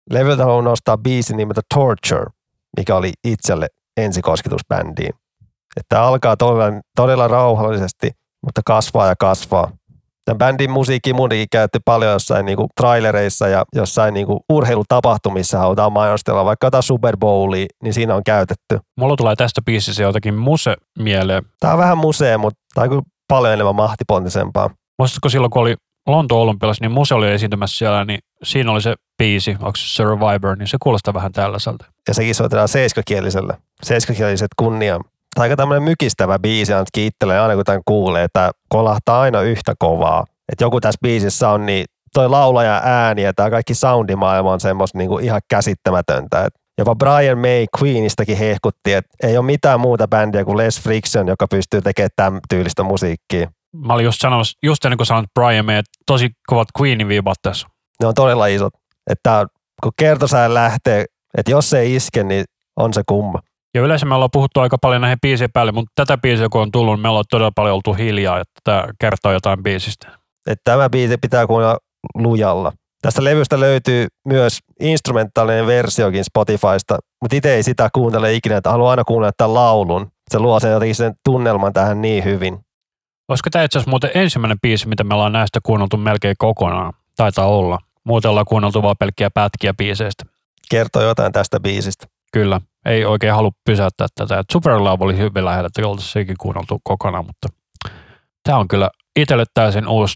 Levyltä haluan nostaa biisin nimeltä Torture, mikä oli itselle ensikosketus bändiin. Että alkaa todella, todella rauhallisesti, mutta kasvaa ja kasvaa. Tämän bändin musiikki muutenkin käytti paljon jossain niinku trailereissa ja jossain niinku urheilutapahtumissa halutaan mainostella vaikka jotain Super Bowlia, niin siinä on käytetty. Mulla tulee tästä biisissä jotakin muse mieleen. Tää on vähän musea, mutta tämä on paljon enemmän mahtipontisempaa. Muistatko silloin, kun oli Lonto Olympialais, niin museo oli esiintymässä siellä, niin siinä oli se biisi, onko se Survivor, niin se kuulostaa vähän tällaiselta. Ja sekin soitetaan seiskakielisellä. Seiskakieliset kunnia. Tämä aika tämmöinen mykistävä biisi ainakin itselle aina kun tämän kuulee, että kolahtaa aina yhtä kovaa. Että joku tässä biisissä on niin toi laulaja ääni ja tämä kaikki soundimaailma on semmoista niinku ihan käsittämätöntä. Et jopa Brian May Queenistakin hehkutti, että ei ole mitään muuta bändiä kuin Les Friction, joka pystyy tekemään tämän tyylistä musiikkia. Mä olin just sanomassa, just ennen kuin sanoit Brian May, että tosi kovat Queenin viibat tässä. Ne on todella isot. Että kun kertosään lähtee, että jos se ei iske, niin on se kumma. Ja yleensä me ollaan puhuttu aika paljon näihin biisien päälle, mutta tätä biisiä kun on tullut, niin me ollaan todella paljon oltu hiljaa, että tämä kertoo jotain biisistä. Että tämä biisi pitää kuunnella lujalla. Tästä levystä löytyy myös instrumentaalinen versiokin Spotifysta, mutta itse ei sitä kuuntele ikinä, että haluan aina kuunnella tämän laulun. Se luo sen jotenkin sen tunnelman tähän niin hyvin. Olisiko tämä itse asiassa muuten ensimmäinen biisi, mitä me ollaan näistä kuunneltu melkein kokonaan? Taitaa olla. Muuten ollaan kuunneltu vain pelkkiä pätkiä biiseistä. Kertoo jotain tästä biisistä. Kyllä. Ei oikein halua pysäyttää tätä. Super Love oli hyvin lähellä, että oltaisiin sekin kuunneltu kokonaan, mutta tämä on kyllä itselle täysin uusi.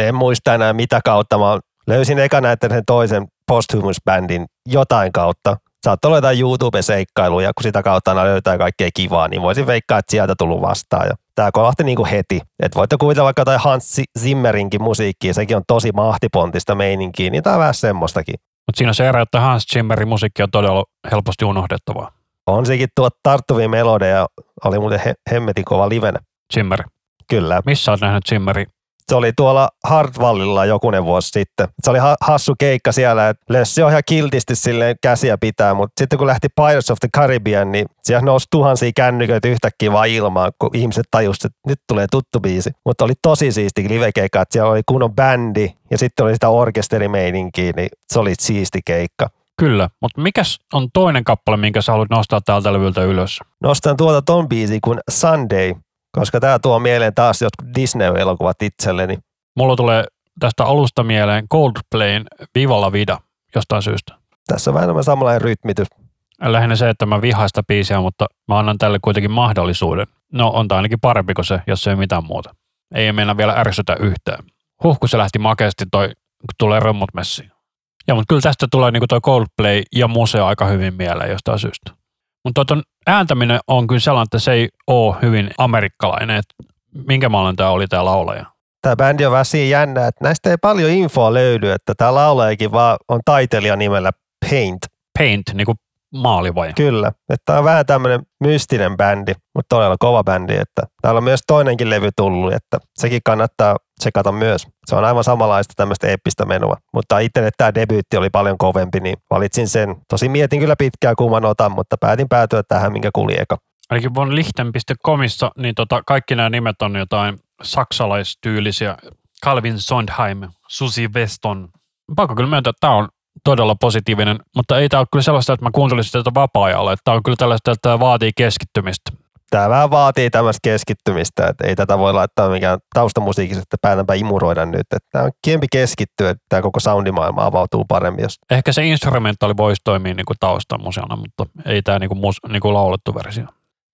En muista enää mitä kautta mä Löysin eka näiden sen toisen Posthumous-bändin jotain kautta. Saattoi olla jotain YouTube-seikkailuja, kun sitä kautta aina löytää kaikkea kivaa, niin voisin veikkaa, että sieltä tullut vastaan. Ja tämä kolahti niin kuin heti. Että voitte kuvitella vaikka jotain Hans Zimmerinkin musiikkia, sekin on tosi mahtipontista meininkiä, niin tämä on vähän semmoistakin. Mutta siinä se ero, että Hans Zimmerin musiikki on todella helposti unohdettavaa. On sekin tuo tarttuvia melodeja, oli muuten he, hemmetin kova livenä. Zimmer. Kyllä. Missä olet nähnyt Zimmeri se oli tuolla Hardvallilla jokunen vuosi sitten. Se oli ha- hassu keikka siellä, että Lössi on ihan kiltisti silleen käsiä pitää, mutta sitten kun lähti Pirates of the Caribbean, niin siellä nousi tuhansia kännyköitä yhtäkkiä vaan ilmaan, kun ihmiset tajusivat, että nyt tulee tuttu biisi. Mutta oli tosi siisti livekeikka, että siellä oli kunnon bändi ja sitten oli sitä orkesterimeininkiä, niin se oli siisti keikka. Kyllä, mutta mikäs on toinen kappale, minkä sä haluat nostaa täältä levyltä ylös? Nostan tuota ton biisi kuin Sunday, koska tämä tuo mieleen taas jotkut Disney-elokuvat itselleni. Mulla tulee tästä alusta mieleen Coldplayn Vivalla Vida jostain syystä. Tässä on vähän samanlainen rytmitys. Lähinnä se, että mä vihaan sitä biisiä, mutta mä annan tälle kuitenkin mahdollisuuden. No on tämä ainakin parempi kuin se, jos se ei mitään muuta. Ei mennä vielä ärsytä yhtään. Huh, kun se lähti makeasti toi, kun tulee römmut messiin. Ja, mutta kyllä tästä tulee niin toi Coldplay ja museo aika hyvin mieleen jostain syystä. Mutta tuon ääntäminen on kyllä sellainen, että se ei ole hyvin amerikkalainen. Että minkä mallin tämä oli tämä laulaja? Tämä bändi on vähän siinä jännä, että näistä ei paljon infoa löydy, että tämä laulajakin vaan on taiteilija nimellä Paint. Paint, niin kuin maali vai? Kyllä, että tämä on vähän tämmöinen mystinen bändi, mutta todella kova bändi, että täällä on myös toinenkin levy tullut, että sekin kannattaa tsekata myös. Se on aivan samanlaista tämmöistä eeppistä menua, mutta itselle tämä debyytti oli paljon kovempi, niin valitsin sen. Tosi mietin kyllä pitkään kumman otan, mutta päätin päätyä tähän, minkä kuli eka. Eli von Lichten.comissa, niin tota, kaikki nämä nimet on jotain saksalaistyylisiä. Calvin Sondheim, Susi Weston. Pakko kyllä myöntää, että tämä on todella positiivinen, mutta ei tämä ole kyllä sellaista, että mä kuuntelisin tätä vapaa-ajalla. Tämä on kyllä tällaista, että tämä vaatii keskittymistä. Tämä vähän vaatii tämmöistä keskittymistä, että ei tätä voi laittaa mikään taustamusiikissa, että päätänpä imuroida nyt. Että tämä on kiempi keskittyä, että tämä koko soundimaailma avautuu paremmin. Jos... Ehkä se instrumentaali voisi toimia niin kuin taustamuseona, mutta ei tämä niin kuin, mus, niin kuin laulettu versio.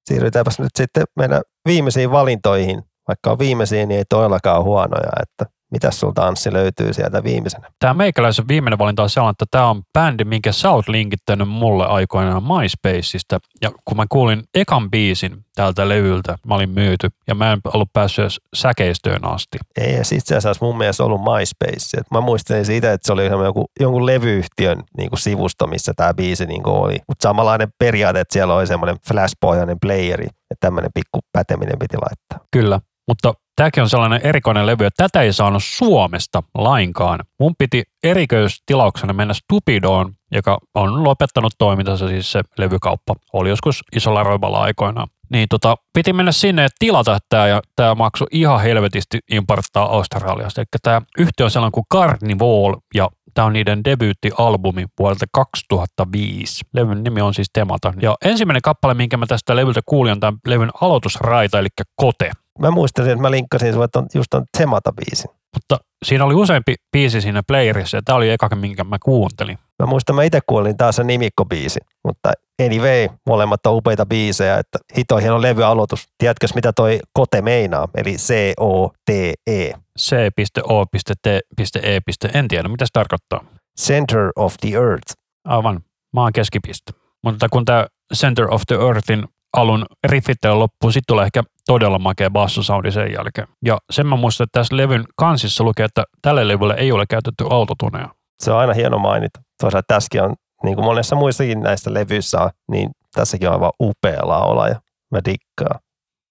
Siirrytäänpäs nyt sitten meidän viimeisiin valintoihin. Vaikka on viimeisiä, niin ei todellakaan huonoja. Että Mitäs sulta Anssi löytyy sieltä viimeisenä? Tämä meikäläisen viimeinen valinta on sellainen, että tämä on bändi, minkä sä oot linkittänyt mulle aikoinaan MySpaceista. Ja kun mä kuulin ekan biisin tältä levyltä, mä olin myyty ja mä en ollut päässyt edes säkeistöön asti. Ei edes itse asiassa mun mielestä ollut MySpace. Et mä muistelin siitä, että se oli joku, jonkun levyyhtiön niin kuin sivusto, missä tämä biisi niin kuin oli. Mutta samanlainen periaate, että siellä oli semmoinen flashpohjainen playeri, että tämmöinen pikku päteminen piti laittaa. Kyllä, mutta tämäkin on sellainen erikoinen levy, että tätä ei saanut Suomesta lainkaan. Mun piti erikoistilauksena mennä Stupidoon, joka on lopettanut toimintansa, siis se levykauppa. Oli joskus isolla roiballa aikoinaan. Niin tota, piti mennä sinne ja tilata tämä ja tämä maksoi ihan helvetisti importtaa Australiasta. Eli tämä yhtiö on sellainen kuin Carnival ja Tämä on niiden debyyttialbumi vuodelta 2005. Levyn nimi on siis Temata. Ja ensimmäinen kappale, minkä mä tästä levyltä kuulin, on tämän levyn aloitusraita, eli Kote. Mä muistelin, että mä linkkasin sulle ton, just ton Temata-biisin. Mutta siinä oli useampi biisi siinä playerissa ja tämä oli eka, minkä mä kuuntelin. Mä muistan, mä itse kuulin taas se nimikkobiisi, mutta anyway, molemmat on upeita biisejä, että hito hieno levyaloitus. Tiedätkö mitä toi kote meinaa, eli C-O-T-E? C.O.T.E. En tiedä, mitä se tarkoittaa. Center of the Earth. Aivan, maan keskipiste. Mutta kun tämä Center of the Earthin alun riffittely loppuu, sitten tulee ehkä todella makea bassosoundi sen jälkeen. Ja sen mä muistan, että tässä levyn kansissa lukee, että tälle levylle ei ole käytetty autotuneja. Se on aina hieno mainita. Toisaalta tässäkin on, niin kuin monessa muissakin näistä levyissä on, niin tässäkin on aivan upea laula ja mä dikkaan.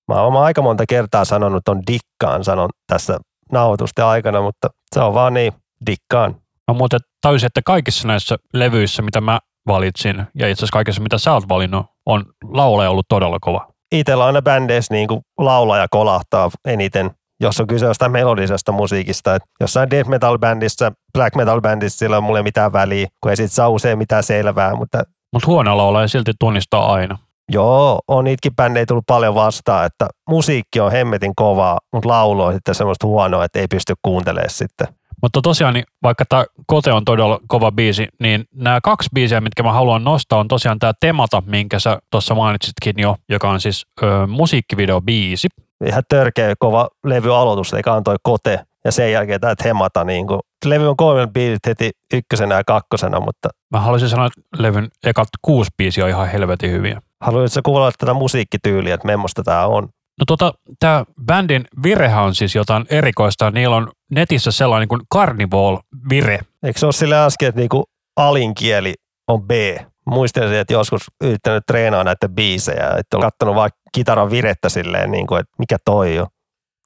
Mä oon aika monta kertaa sanonut, on dikkaan sanon tässä nauhoitusten aikana, mutta se on vaan niin, dikkaan. Mä muuten tajusin, että kaikissa näissä levyissä, mitä mä valitsin, ja itse asiassa kaikessa, mitä sä oot valinnut, on laulaja ollut todella kova. Itellä aina bändeissä niin kuin laulaja kolahtaa eniten, jos on kyse jostain melodisesta musiikista. Et jossain death metal bändissä, black metal bändissä sillä on mulle mitään väliä, kun ei sit saa usein mitään selvää. Mutta Mut huono laulaja silti tunnistaa aina. Joo, on niitäkin bändejä tullut paljon vastaan, että musiikki on hemmetin kovaa, mutta laulu on sitten semmoista huonoa, että ei pysty kuuntelemaan sitten. Mutta tosiaan, niin vaikka tämä Kote on todella kova biisi, niin nämä kaksi biisiä, mitkä mä haluan nostaa, on tosiaan tämä Temata, minkä sä tuossa mainitsitkin jo, joka on siis ö, musiikkivideo-biisi. Ihan törkeä kova levyaloitus, eikä antoi Kote, ja sen jälkeen tämä Temata. Niin kuin, levy on kolme biisit heti ykkösenä ja kakkosena, mutta... Mä haluaisin sanoa, että levyn ekat kuusi biisiä on ihan helvetin hyviä. Haluaisitko kuulla tätä musiikkityyliä, että memmosta tämä on? No tota, tämä bändin virehän on siis jotain erikoista. Niillä on netissä sellainen kuin Carnival-vire. Eikö se ole sille äsken, että niinku alinkieli on B? Muistelisin, että joskus yrittänyt treenaa näitä biisejä, että on katsonut vaikka kitaran virettä silleen, niin kuin, että mikä toi on.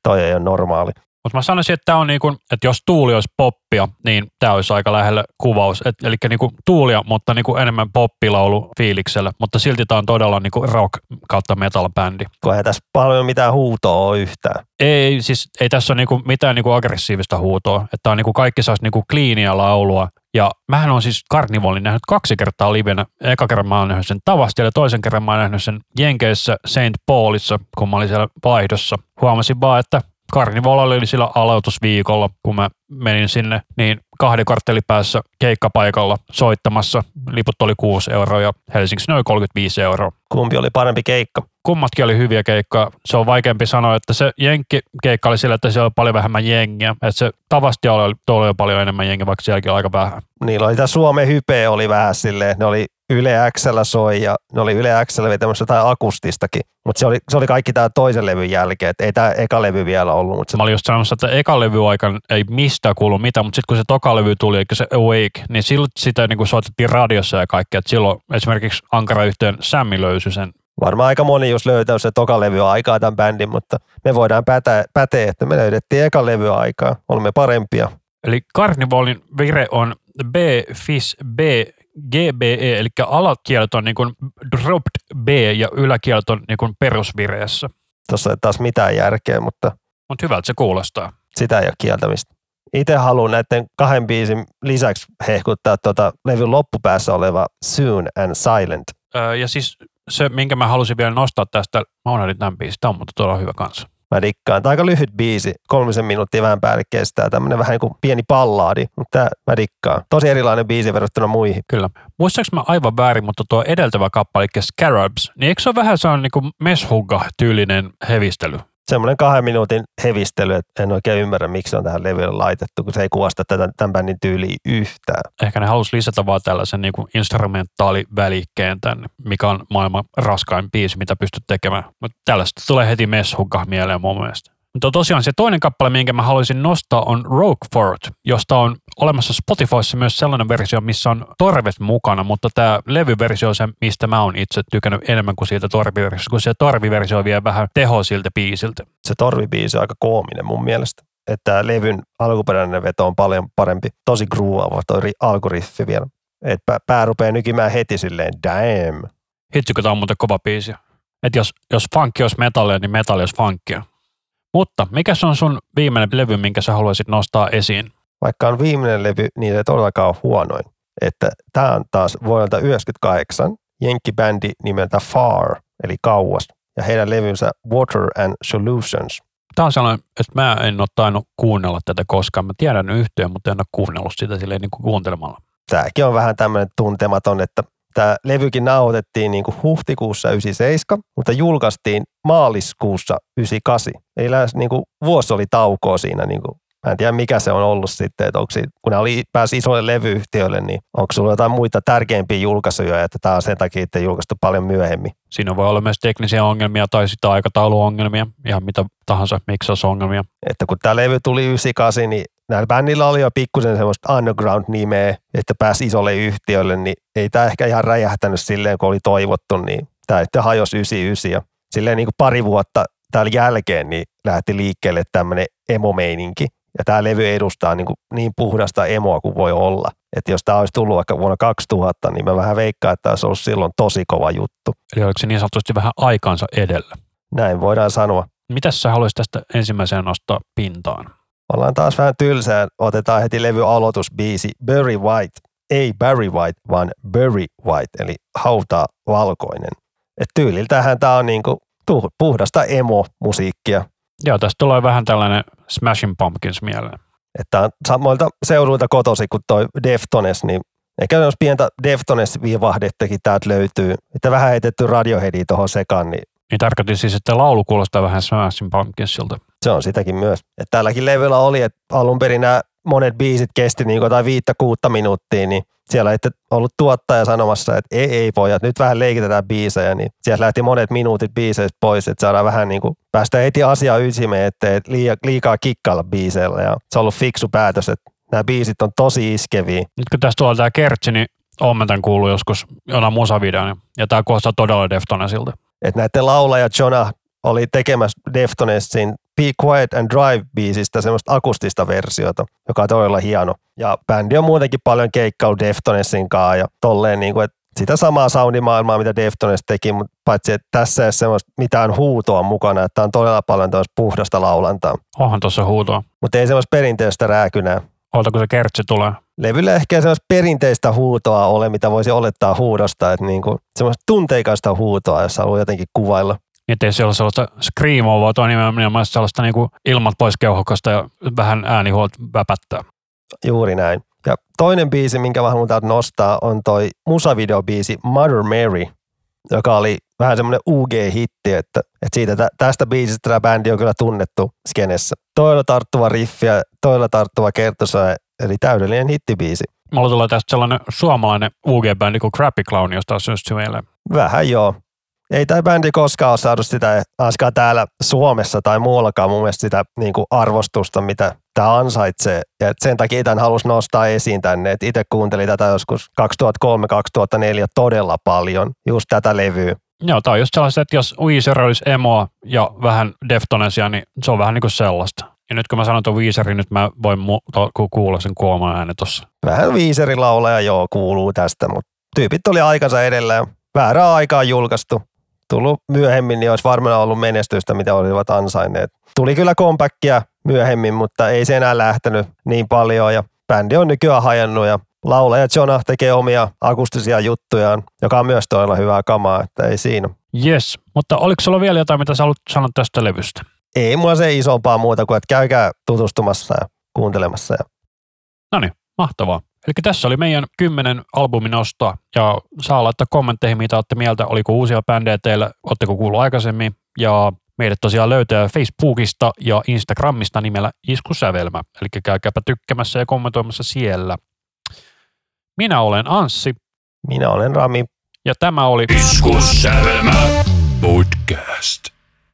Toi ei ole normaali. Mutta mä sanoisin, että tämä on niin kuin, että jos tuuli olisi poppia, niin tämä olisi aika lähellä kuvaus. Et, eli niin kuin tuulia, mutta niin kuin enemmän poppilaulu fiiliksellä. Mutta silti tämä on todella niin kuin rock kautta metal-bändi. Kun ei tässä paljon mitään huutoa ole yhtään. Ei, siis ei tässä ole niin kuin mitään niin kuin aggressiivista huutoa. Että on niin kuin kaikki saisi niin kuin kliiniä laulua. Ja mähän on siis Carnivalin nähnyt kaksi kertaa livenä. Eka kerran mä oon nähnyt sen Tavasti ja toisen kerran mä oon nähnyt sen Jenkeissä St. Paulissa, kun mä olin siellä vaihdossa. Huomasin vaan, että Carnival oli sillä aloitusviikolla, kun mä menin sinne, niin kahden kvarttelin päässä keikkapaikalla soittamassa. Liput oli 6 euroa ja Helsingissä noin 35 euroa. Kumpi oli parempi keikka? Kummatkin oli hyviä keikkoja. Se on vaikeampi sanoa, että se jenkki-keikka oli sillä, että siellä oli paljon vähemmän jengiä. Että se tavasti oli, oli paljon enemmän jengiä, vaikka sielläkin oli aika vähän. Niillä oli tämä Suomen hype oli vähän silleen, ne oli Yle X soi ja ne oli Yle X vetämässä jotain akustistakin. Mutta se oli, se oli kaikki tämä toisen levyn jälkeen, että ei tämä eka levy vielä ollut. Mutta se... Mä olin just sanomassa, että eka levy aikana ei mistään kuulu mitään, mutta sitten kun se toka levy tuli, eikä se Awake, niin silloin sitä niin kuin soitettiin radiossa ja kaikkea. Et silloin esimerkiksi Ankara yhteen Sammi löysi sen Varmaan aika moni just löytänyt se toka levy aikaa tämän bändin, mutta me voidaan päteä, päteä että me löydettiin eka levy aikaa. Olemme parempia. Eli Carnivalin vire on B, FIS, B, GBE, eli alakielet on niin kuin dropped B ja yläkielet on niin kuin perusvireessä. Tuossa ei taas mitään järkeä, mutta... Mutta hyvältä se kuulostaa. Sitä ei ole kieltämistä. Itse haluan näiden kahden biisin lisäksi hehkuttaa tuota levyn loppupäässä oleva Soon and Silent. Öö, ja siis se, minkä mä halusin vielä nostaa tästä, mä unohdin tämän biisin, tämä on mutta todella hyvä kanssa. Mä dikkaan. Tämä on aika lyhyt biisi, kolmisen minuuttia vähän päälle kestää, tämmöinen vähän niin kuin pieni pallaadi, mutta mä dikkaan. Tosi erilainen biisi verrattuna muihin. Kyllä. Muistaaks mä aivan väärin, mutta tuo edeltävä kappale, eli Scarabs, niin eikö se ole vähän sellainen niin meshugga-tyylinen hevistely? Semmoinen kahden minuutin hevistely, että en oikein ymmärrä, miksi se on tähän levylle laitettu, kun se ei kuvasta tätä, tämän bändin tyyliä yhtään. Ehkä ne halusi lisätä vaan tällaisen niin kuin instrumentaalivälikkeen tänne, mikä on maailman raskain biisi, mitä pystyt tekemään. Mutta tällaista tulee heti meshugga mieleen mun mielestä. Mutta tosiaan se toinen kappale, minkä mä haluaisin nostaa, on Roquefort, josta on olemassa Spotifyssa myös sellainen versio, missä on torvet mukana, mutta tämä levyversio on se, mistä mä oon itse tykännyt enemmän kuin siitä torviversiosta, kun se torviversio vie vähän teho siltä biisiltä. Se torvibiisi on aika koominen mun mielestä. Että levyn alkuperäinen veto on paljon parempi. Tosi gruuava toi alkuriffi vielä. Että pää rupeaa nykimään heti silleen, damn. Hitsikö tämä on muuten kova biisi. Että jos, jos funkki olisi metallia, niin metalli olisi funkkia. Mutta mikä on sun viimeinen levy, minkä sä haluaisit nostaa esiin? Vaikka on viimeinen levy, niin ei todellakaan ole huonoin. Että tämä on taas vuodelta 1998 jenkkibändi nimeltä Far, eli kauas, ja heidän levynsä Water and Solutions. Tämä on sellainen, että mä en ole tainnut kuunnella tätä koskaan. Mä tiedän yhtiön, mutta en ole kuunnellut sitä silleen niin kuin kuuntelemalla. Tämäkin on vähän tämmöinen tuntematon, että Tämä levykin nauhoitettiin niin kuin huhtikuussa 97, mutta julkaistiin maaliskuussa 98. Eli lähes niin kuin vuosi oli taukoa siinä. Niin kuin, mä en tiedä mikä se on ollut sitten, että onko kun ne oli, pääsi isolle levyyhtiölle, niin onko sulla jotain muita tärkeimpiä julkaisuja, että tämä on sen takia että julkaistu paljon myöhemmin. Siinä voi olla myös teknisiä ongelmia tai sitä aikatauluongelmia, ihan mitä tahansa miksausongelmia. Että kun tämä levy tuli 98, niin näillä bändillä oli jo pikkusen semmoista underground-nimeä, että pääsi isolle yhtiölle, niin ei tämä ehkä ihan räjähtänyt silleen, kun oli toivottu, niin tämä sitten hajosi 99 ja silleen niin kuin pari vuotta täällä jälkeen niin lähti liikkeelle tämmöinen emo-meininki. Ja tämä levy edustaa niin, kuin niin puhdasta emoa kuin voi olla. Että jos tämä olisi tullut vaikka vuonna 2000, niin mä vähän veikkaan, että tämä olisi ollut silloin tosi kova juttu. Eli oliko se niin sanotusti vähän aikansa edellä? Näin voidaan sanoa. Mitäs sä haluaisit tästä ensimmäiseen nostaa pintaan? Ollaan taas vähän tylsää. Otetaan heti levy aloitusbiisi Barry White. Ei Barry White, vaan Barry White, eli hauta valkoinen. Et tyyliltähän tämä on niinku puhdasta emo-musiikkia. Joo, tästä tulee vähän tällainen Smashing Pumpkins mieleen. Että on samoilta seuduilta kotosi kuin toi Deftones, niin ehkä jos pientä Deftones-viivahdettakin täältä löytyy. Että vähän heitetty Radioheadia tuohon sekaan, niin niin tarkoitin siis, että laulu kuulostaa vähän Smashing Pumpkinsilta. Se on sitäkin myös. Että tälläkin levyllä oli, että alun perin nämä monet biisit kesti niin jotain viittä kuutta minuuttia, niin siellä ei ollut tuottaja sanomassa, että ei, ei pojat, nyt vähän leikitetään biisejä, niin siellä lähti monet minuutit biiseistä pois, että saadaan vähän niin kuin päästä heti asiaa ytimeen, ettei liikaa kikkailla biiseillä ja se on ollut fiksu päätös, että nämä biisit on tosi iskeviä. Nyt kun tässä tulee tämä kertsi, niin tämän kuullut joskus jonain musavideon, ja tämä kuulostaa todella Deftonesilta. Että näiden laulaja Jonah oli tekemässä Deftonesin Be Quiet and Drive-biisistä semmoista akustista versiota, joka on todella hieno. Ja bändi on muutenkin paljon keikkaillut Deftonesin kanssa ja tolleen niin kuin, että sitä samaa soundimaailmaa, mitä Deftones teki, mutta paitsi että tässä ei ole semmoista mitään huutoa mukana, että on todella paljon puhdasta laulantaa. Onhan tuossa huutoa. Mutta ei semmoista perinteistä rääkynää. Oota, kun se kertsi tulee. Levyllä ehkä semmoista perinteistä huutoa ole, mitä voisi olettaa huudosta, että niinku, semmoista tunteikasta huutoa, jos haluaa jotenkin kuvailla. Niin ettei se ole sellaista screamoa, vaan toi nimenomaan sellaista niinku ilmat pois keuhokasta ja vähän äänihuolt väpättää. Juuri näin. Ja toinen biisi, minkä mä haluan täältä nostaa, on toi musavideobiisi Mother Mary, joka oli vähän semmoinen UG-hitti, että, että siitä, tästä biisistä tämä bändi on kyllä tunnettu skenessä. Toilla tarttuva riffi ja toilla tarttuva kertosa, eli täydellinen hittibiisi. Mulla tulee tästä sellainen suomalainen UG-bändi kuin Crappy Clown, josta on syösty meille. Vähän joo. Ei tämä bändi koskaan ole saanut sitä, askaa täällä Suomessa tai muuallakaan mun mielestä sitä niin kuin arvostusta, mitä tämä ansaitsee. Ja sen takia tämän halusi nostaa esiin tänne. Et itse kuuntelin tätä joskus 2003-2004 todella paljon, just tätä levyä. Joo, tämä on just sellaista, että jos Weezer olisi emoa ja vähän Deftonesia, niin se on vähän niin kuin sellaista. Ja nyt kun mä sanon tuon Weezerin, nyt mä voin mu- kuulla sen kuoman äänen tuossa. Vähän Weezerin laulaja joo kuuluu tästä, mutta tyypit oli aikansa edelleen. Väärää aikaa julkaistu. Tullut myöhemmin, niin olisi varmaan ollut menestystä, mitä olivat ansainneet. Tuli kyllä kompakkia myöhemmin, mutta ei se enää lähtenyt niin paljon ja bändi on nykyään hajannut ja laulaja Jonah tekee omia akustisia juttujaan, joka on myös todella hyvää kamaa, että ei siinä. Yes, mutta oliko sulla vielä jotain, mitä sä haluat sanoa tästä levystä? Ei mua se isompaa muuta kuin, että käykää tutustumassa ja kuuntelemassa. Ja... No niin, mahtavaa. Eli tässä oli meidän kymmenen albuminostoa ja saa laittaa kommentteihin, mitä olette mieltä, oliko uusia bändejä teillä, oletteko kuullut aikaisemmin ja meidät tosiaan löytää Facebookista ja Instagramista nimellä Iskusävelmä, eli käykääpä tykkämässä ja kommentoimassa siellä. Minä olen Anssi. Minä olen Rami. Ja tämä oli Iskussävelmä podcast.